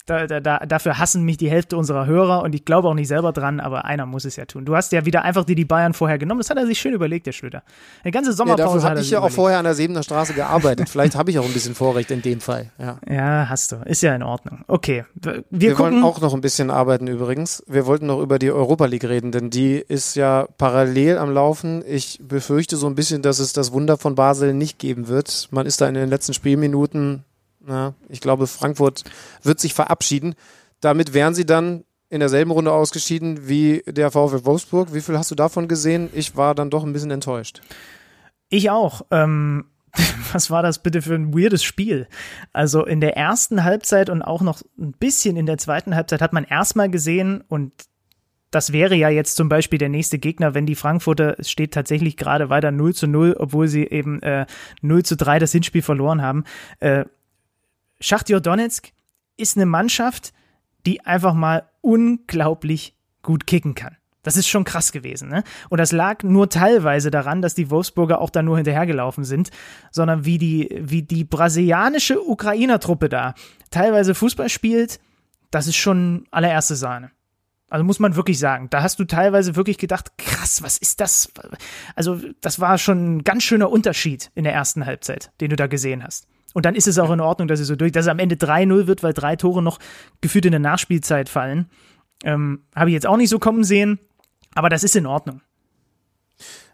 da, da, da, dafür hassen mich die Hälfte unserer Hörer und ich glaube auch nicht selber dran, aber einer muss es ja tun. Du hast ja wieder einfach dir die Bayern vorher genommen. Das hat er sich schön überlegt, der Schlüter. Eine ganze Sommerpause ja, dafür habe ich ja überlegt. auch vorher an der Sebener Straße gearbeitet. Vielleicht habe ich auch ein bisschen Vorrecht in dem Fall. Ja. ja, hast du. Ist ja in Ordnung. Okay. Wir, wir gucken. wollen auch noch ein bisschen arbeiten übrigens. Wir wollten noch über die Europa League reden, denn die ist ja parallel am Laufen. Ich befürchte so ein bisschen, dass es das Wunder von Basel nicht geben wird. Man ist da in den letzten Spielminuten na, ich glaube, Frankfurt wird sich verabschieden. Damit wären sie dann in derselben Runde ausgeschieden wie der VfL Wolfsburg. Wie viel hast du davon gesehen? Ich war dann doch ein bisschen enttäuscht. Ich auch. Ähm, was war das bitte für ein weirdes Spiel? Also in der ersten Halbzeit und auch noch ein bisschen in der zweiten Halbzeit hat man erstmal gesehen und das wäre ja jetzt zum Beispiel der nächste Gegner, wenn die Frankfurter, es steht tatsächlich gerade weiter 0 zu 0, obwohl sie eben äh, 0 zu 3 das Hinspiel verloren haben. Äh, Schachtjor Donetsk ist eine Mannschaft, die einfach mal unglaublich gut kicken kann. Das ist schon krass gewesen, ne? Und das lag nur teilweise daran, dass die Wolfsburger auch da nur hinterhergelaufen sind, sondern wie die, wie die brasilianische Ukrainer-Truppe da teilweise Fußball spielt, das ist schon allererste Sahne. Also muss man wirklich sagen, da hast du teilweise wirklich gedacht, krass, was ist das? Also das war schon ein ganz schöner Unterschied in der ersten Halbzeit, den du da gesehen hast. Und dann ist es auch in Ordnung, dass es so durch, dass es am Ende 3-0 wird, weil drei Tore noch gefühlt in der Nachspielzeit fallen. Ähm, Habe ich jetzt auch nicht so kommen sehen, aber das ist in Ordnung.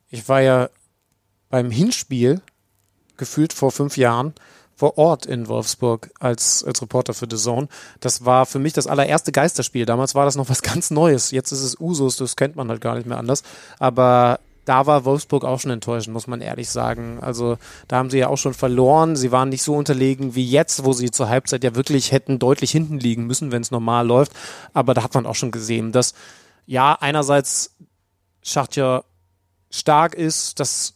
Ich war ja beim Hinspiel, gefühlt vor fünf Jahren, vor Ort in Wolfsburg als, als Reporter für The Zone. Das war für mich das allererste Geisterspiel. Damals war das noch was ganz Neues. Jetzt ist es Usus, das kennt man halt gar nicht mehr anders. Aber da war Wolfsburg auch schon enttäuschend, muss man ehrlich sagen. Also da haben sie ja auch schon verloren. Sie waren nicht so unterlegen wie jetzt, wo sie zur Halbzeit ja wirklich hätten deutlich hinten liegen müssen, wenn es normal läuft. Aber da hat man auch schon gesehen, dass ja einerseits Schachtja stark ist, dass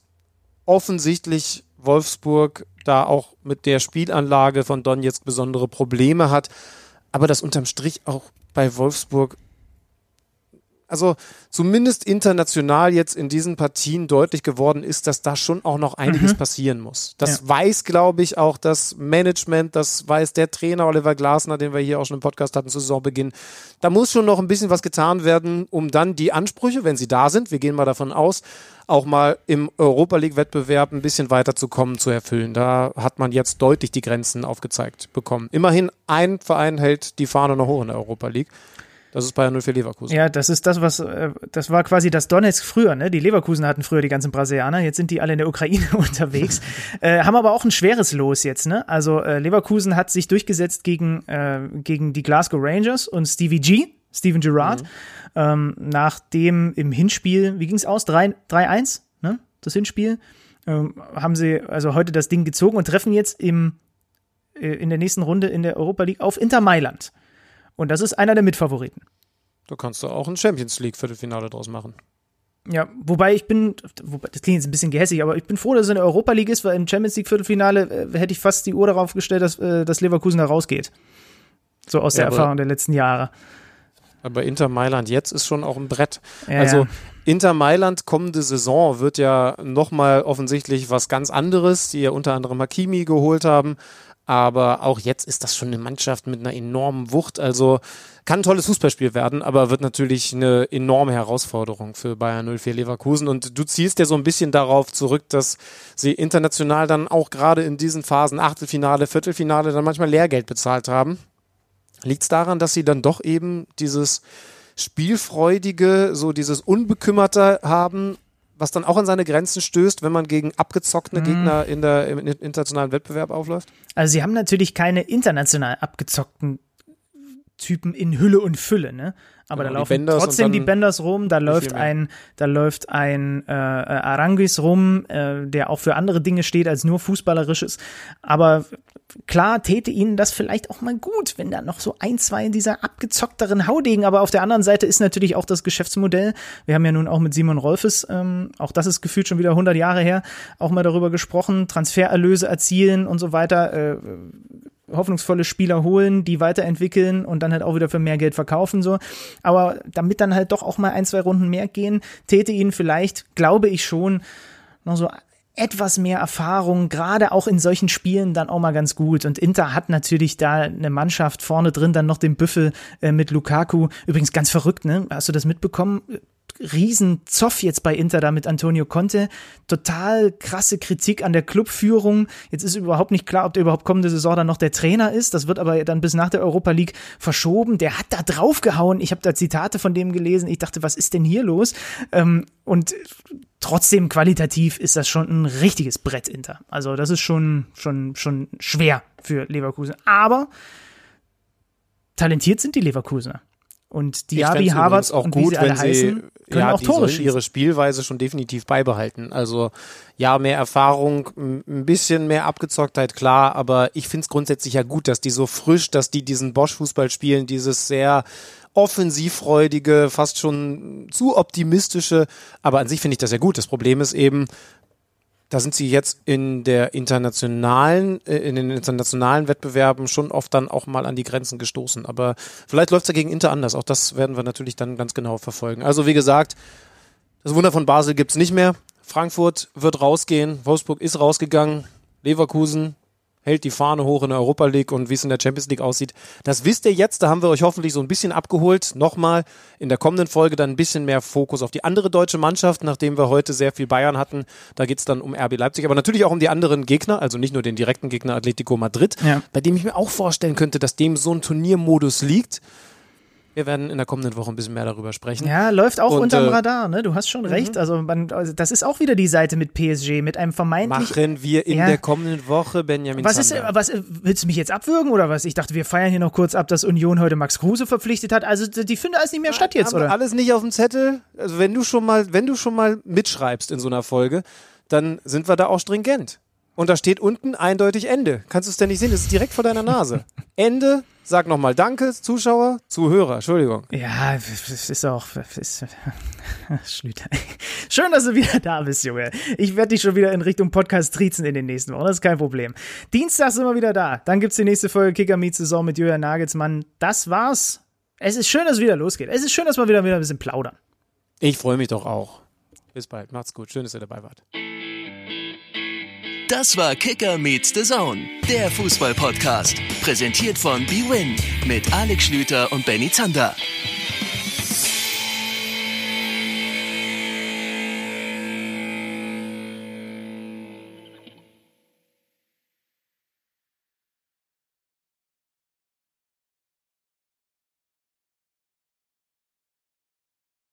offensichtlich Wolfsburg da auch mit der Spielanlage von Don jetzt besondere Probleme hat, aber dass unterm Strich auch bei Wolfsburg also zumindest international jetzt in diesen Partien deutlich geworden ist, dass da schon auch noch einiges mhm. passieren muss. Das ja. weiß, glaube ich, auch das Management, das weiß der Trainer Oliver Glasner, den wir hier auch schon im Podcast hatten zu Saisonbeginn. Da muss schon noch ein bisschen was getan werden, um dann die Ansprüche, wenn sie da sind, wir gehen mal davon aus, auch mal im Europa League Wettbewerb ein bisschen weiterzukommen, zu erfüllen. Da hat man jetzt deutlich die Grenzen aufgezeigt bekommen. Immerhin ein Verein hält die Fahne noch hoch in der Europa League. Das ist Bayern 04 Leverkusen. Ja, das ist das, was, äh, das war quasi das Donetsk früher, ne? Die Leverkusen hatten früher die ganzen Brasilianer, jetzt sind die alle in der Ukraine unterwegs. äh, haben aber auch ein schweres Los jetzt, ne? Also äh, Leverkusen hat sich durchgesetzt gegen, äh, gegen die Glasgow Rangers und Stevie G, Steven Gerrard. Mhm. Ähm, nachdem im Hinspiel, wie ging es aus? 3-1, ne? Das Hinspiel. Ähm, haben sie also heute das Ding gezogen und treffen jetzt im, äh, in der nächsten Runde in der Europa League auf Inter Mailand. Und das ist einer der Mitfavoriten. Da kannst du auch ein Champions League Viertelfinale draus machen. Ja, wobei ich bin, das klingt jetzt ein bisschen gehässig, aber ich bin froh, dass es in der Europa League ist, weil im Champions League Viertelfinale äh, hätte ich fast die Uhr darauf gestellt, dass, äh, dass Leverkusen da rausgeht. So aus ja, der Erfahrung der letzten Jahre. Aber Inter Mailand jetzt ist schon auch ein Brett. Ja, also. Inter Mailand kommende Saison wird ja nochmal offensichtlich was ganz anderes, die ja unter anderem Hakimi geholt haben. Aber auch jetzt ist das schon eine Mannschaft mit einer enormen Wucht. Also kann ein tolles Fußballspiel werden, aber wird natürlich eine enorme Herausforderung für Bayern 04 Leverkusen. Und du ziehst ja so ein bisschen darauf zurück, dass sie international dann auch gerade in diesen Phasen, Achtelfinale, Viertelfinale, dann manchmal Lehrgeld bezahlt haben. Liegt es daran, dass sie dann doch eben dieses Spielfreudige, so dieses Unbekümmerte haben was dann auch an seine Grenzen stößt, wenn man gegen abgezockte mhm. Gegner in der, im internationalen Wettbewerb aufläuft? Also sie haben natürlich keine international abgezockten Typen in Hülle und Fülle, ne? Aber genau, da laufen die trotzdem die Benders rum, da läuft ein, da läuft ein äh, Arangis rum, äh, der auch für andere Dinge steht als nur fußballerisches. Aber klar täte ihnen das vielleicht auch mal gut, wenn da noch so ein, zwei dieser abgezockteren Haudegen, aber auf der anderen Seite ist natürlich auch das Geschäftsmodell. Wir haben ja nun auch mit Simon Rolfes, ähm, auch das ist gefühlt schon wieder 100 Jahre her, auch mal darüber gesprochen, Transfererlöse erzielen und so weiter. Äh, hoffnungsvolle Spieler holen, die weiterentwickeln und dann halt auch wieder für mehr Geld verkaufen so. Aber damit dann halt doch auch mal ein, zwei Runden mehr gehen, täte ihnen vielleicht, glaube ich schon, noch so etwas mehr Erfahrung, gerade auch in solchen Spielen dann auch mal ganz gut. Und Inter hat natürlich da eine Mannschaft vorne drin, dann noch den Büffel äh, mit Lukaku. Übrigens ganz verrückt, ne? Hast du das mitbekommen? Riesenzoff jetzt bei Inter da mit Antonio Conte. Total krasse Kritik an der Clubführung. Jetzt ist überhaupt nicht klar, ob der überhaupt kommende Saison dann noch der Trainer ist. Das wird aber dann bis nach der Europa League verschoben. Der hat da draufgehauen. Ich habe da Zitate von dem gelesen. Ich dachte, was ist denn hier los? Ähm, und trotzdem qualitativ ist das schon ein richtiges Brett Inter. Also das ist schon, schon, schon schwer für Leverkusen. Aber talentiert sind die Leverkusener. Und Diaby, Harvard auch und gut, wie sie alle heißen, können ja, auch die Tore schießen. ihre Spielweise schon definitiv beibehalten. Also ja, mehr Erfahrung, ein bisschen mehr Abgezocktheit, klar, aber ich finde es grundsätzlich ja gut, dass die so frisch, dass die diesen Bosch-Fußball spielen, dieses sehr offensivfreudige, fast schon zu optimistische, aber an sich finde ich das ja gut. Das Problem ist eben, da sind sie jetzt in der internationalen, äh, in den internationalen Wettbewerben schon oft dann auch mal an die Grenzen gestoßen. Aber vielleicht läuft es ja gegen Inter anders. Auch das werden wir natürlich dann ganz genau verfolgen. Also wie gesagt, das Wunder von Basel gibt's nicht mehr. Frankfurt wird rausgehen, Wolfsburg ist rausgegangen, Leverkusen hält die Fahne hoch in der Europa League und wie es in der Champions League aussieht. Das wisst ihr jetzt, da haben wir euch hoffentlich so ein bisschen abgeholt. Nochmal in der kommenden Folge dann ein bisschen mehr Fokus auf die andere deutsche Mannschaft, nachdem wir heute sehr viel Bayern hatten. Da geht's dann um RB Leipzig, aber natürlich auch um die anderen Gegner, also nicht nur den direkten Gegner Atletico Madrid, Ja. bei dem ich mir auch vorstellen könnte, dass dem so ein Turniermodus liegt. Wir werden in der kommenden Woche ein bisschen mehr darüber sprechen. Ja, läuft auch Und, unterm äh, mhm. Radar, ne? Du hast schon recht. Also, man, also das ist auch wieder die Seite mit PSG, mit einem vermeintlich. Machen wir in Ja. der kommenden Woche Benjamin Was ist, Zander. was, willst du mich jetzt abwürgen oder was? Ich dachte, wir feiern hier noch kurz ab, dass Union heute Max Kruse verpflichtet hat. Also, die findet alles nicht mehr statt jetzt, oder? Alles nicht auf dem Zettel. Also wenn du schon mal, wenn du schon mal mitschreibst in so einer Folge, dann sind wir da auch stringent. Und da steht unten eindeutig Ende. Kannst du es denn nicht sehen? Das ist direkt vor deiner Nase. Ende. Sag nochmal Danke, Zuschauer, Zuhörer. Entschuldigung. Ja, es ist auch. es Ist, Schlüter. Schön, dass du wieder da bist, Junge. Ich werde dich schon wieder in Richtung Podcast triezen in den nächsten Wochen. Das ist kein Problem. Dienstag sind wir wieder da. Dann gibt's die nächste Folge Kicker Meets Saison mit Julian Nagelsmann. Das war's. Es ist schön, dass es wieder losgeht. Es ist schön, dass wir wieder, wieder ein bisschen plaudern. Ich freue mich doch auch. Bis bald. Macht's gut. Schön, dass ihr dabei wart. Das war Kicker meets the Zone, der Fußball-Podcast. Präsentiert von BWIN mit Alex Schlüter und Benny Zander.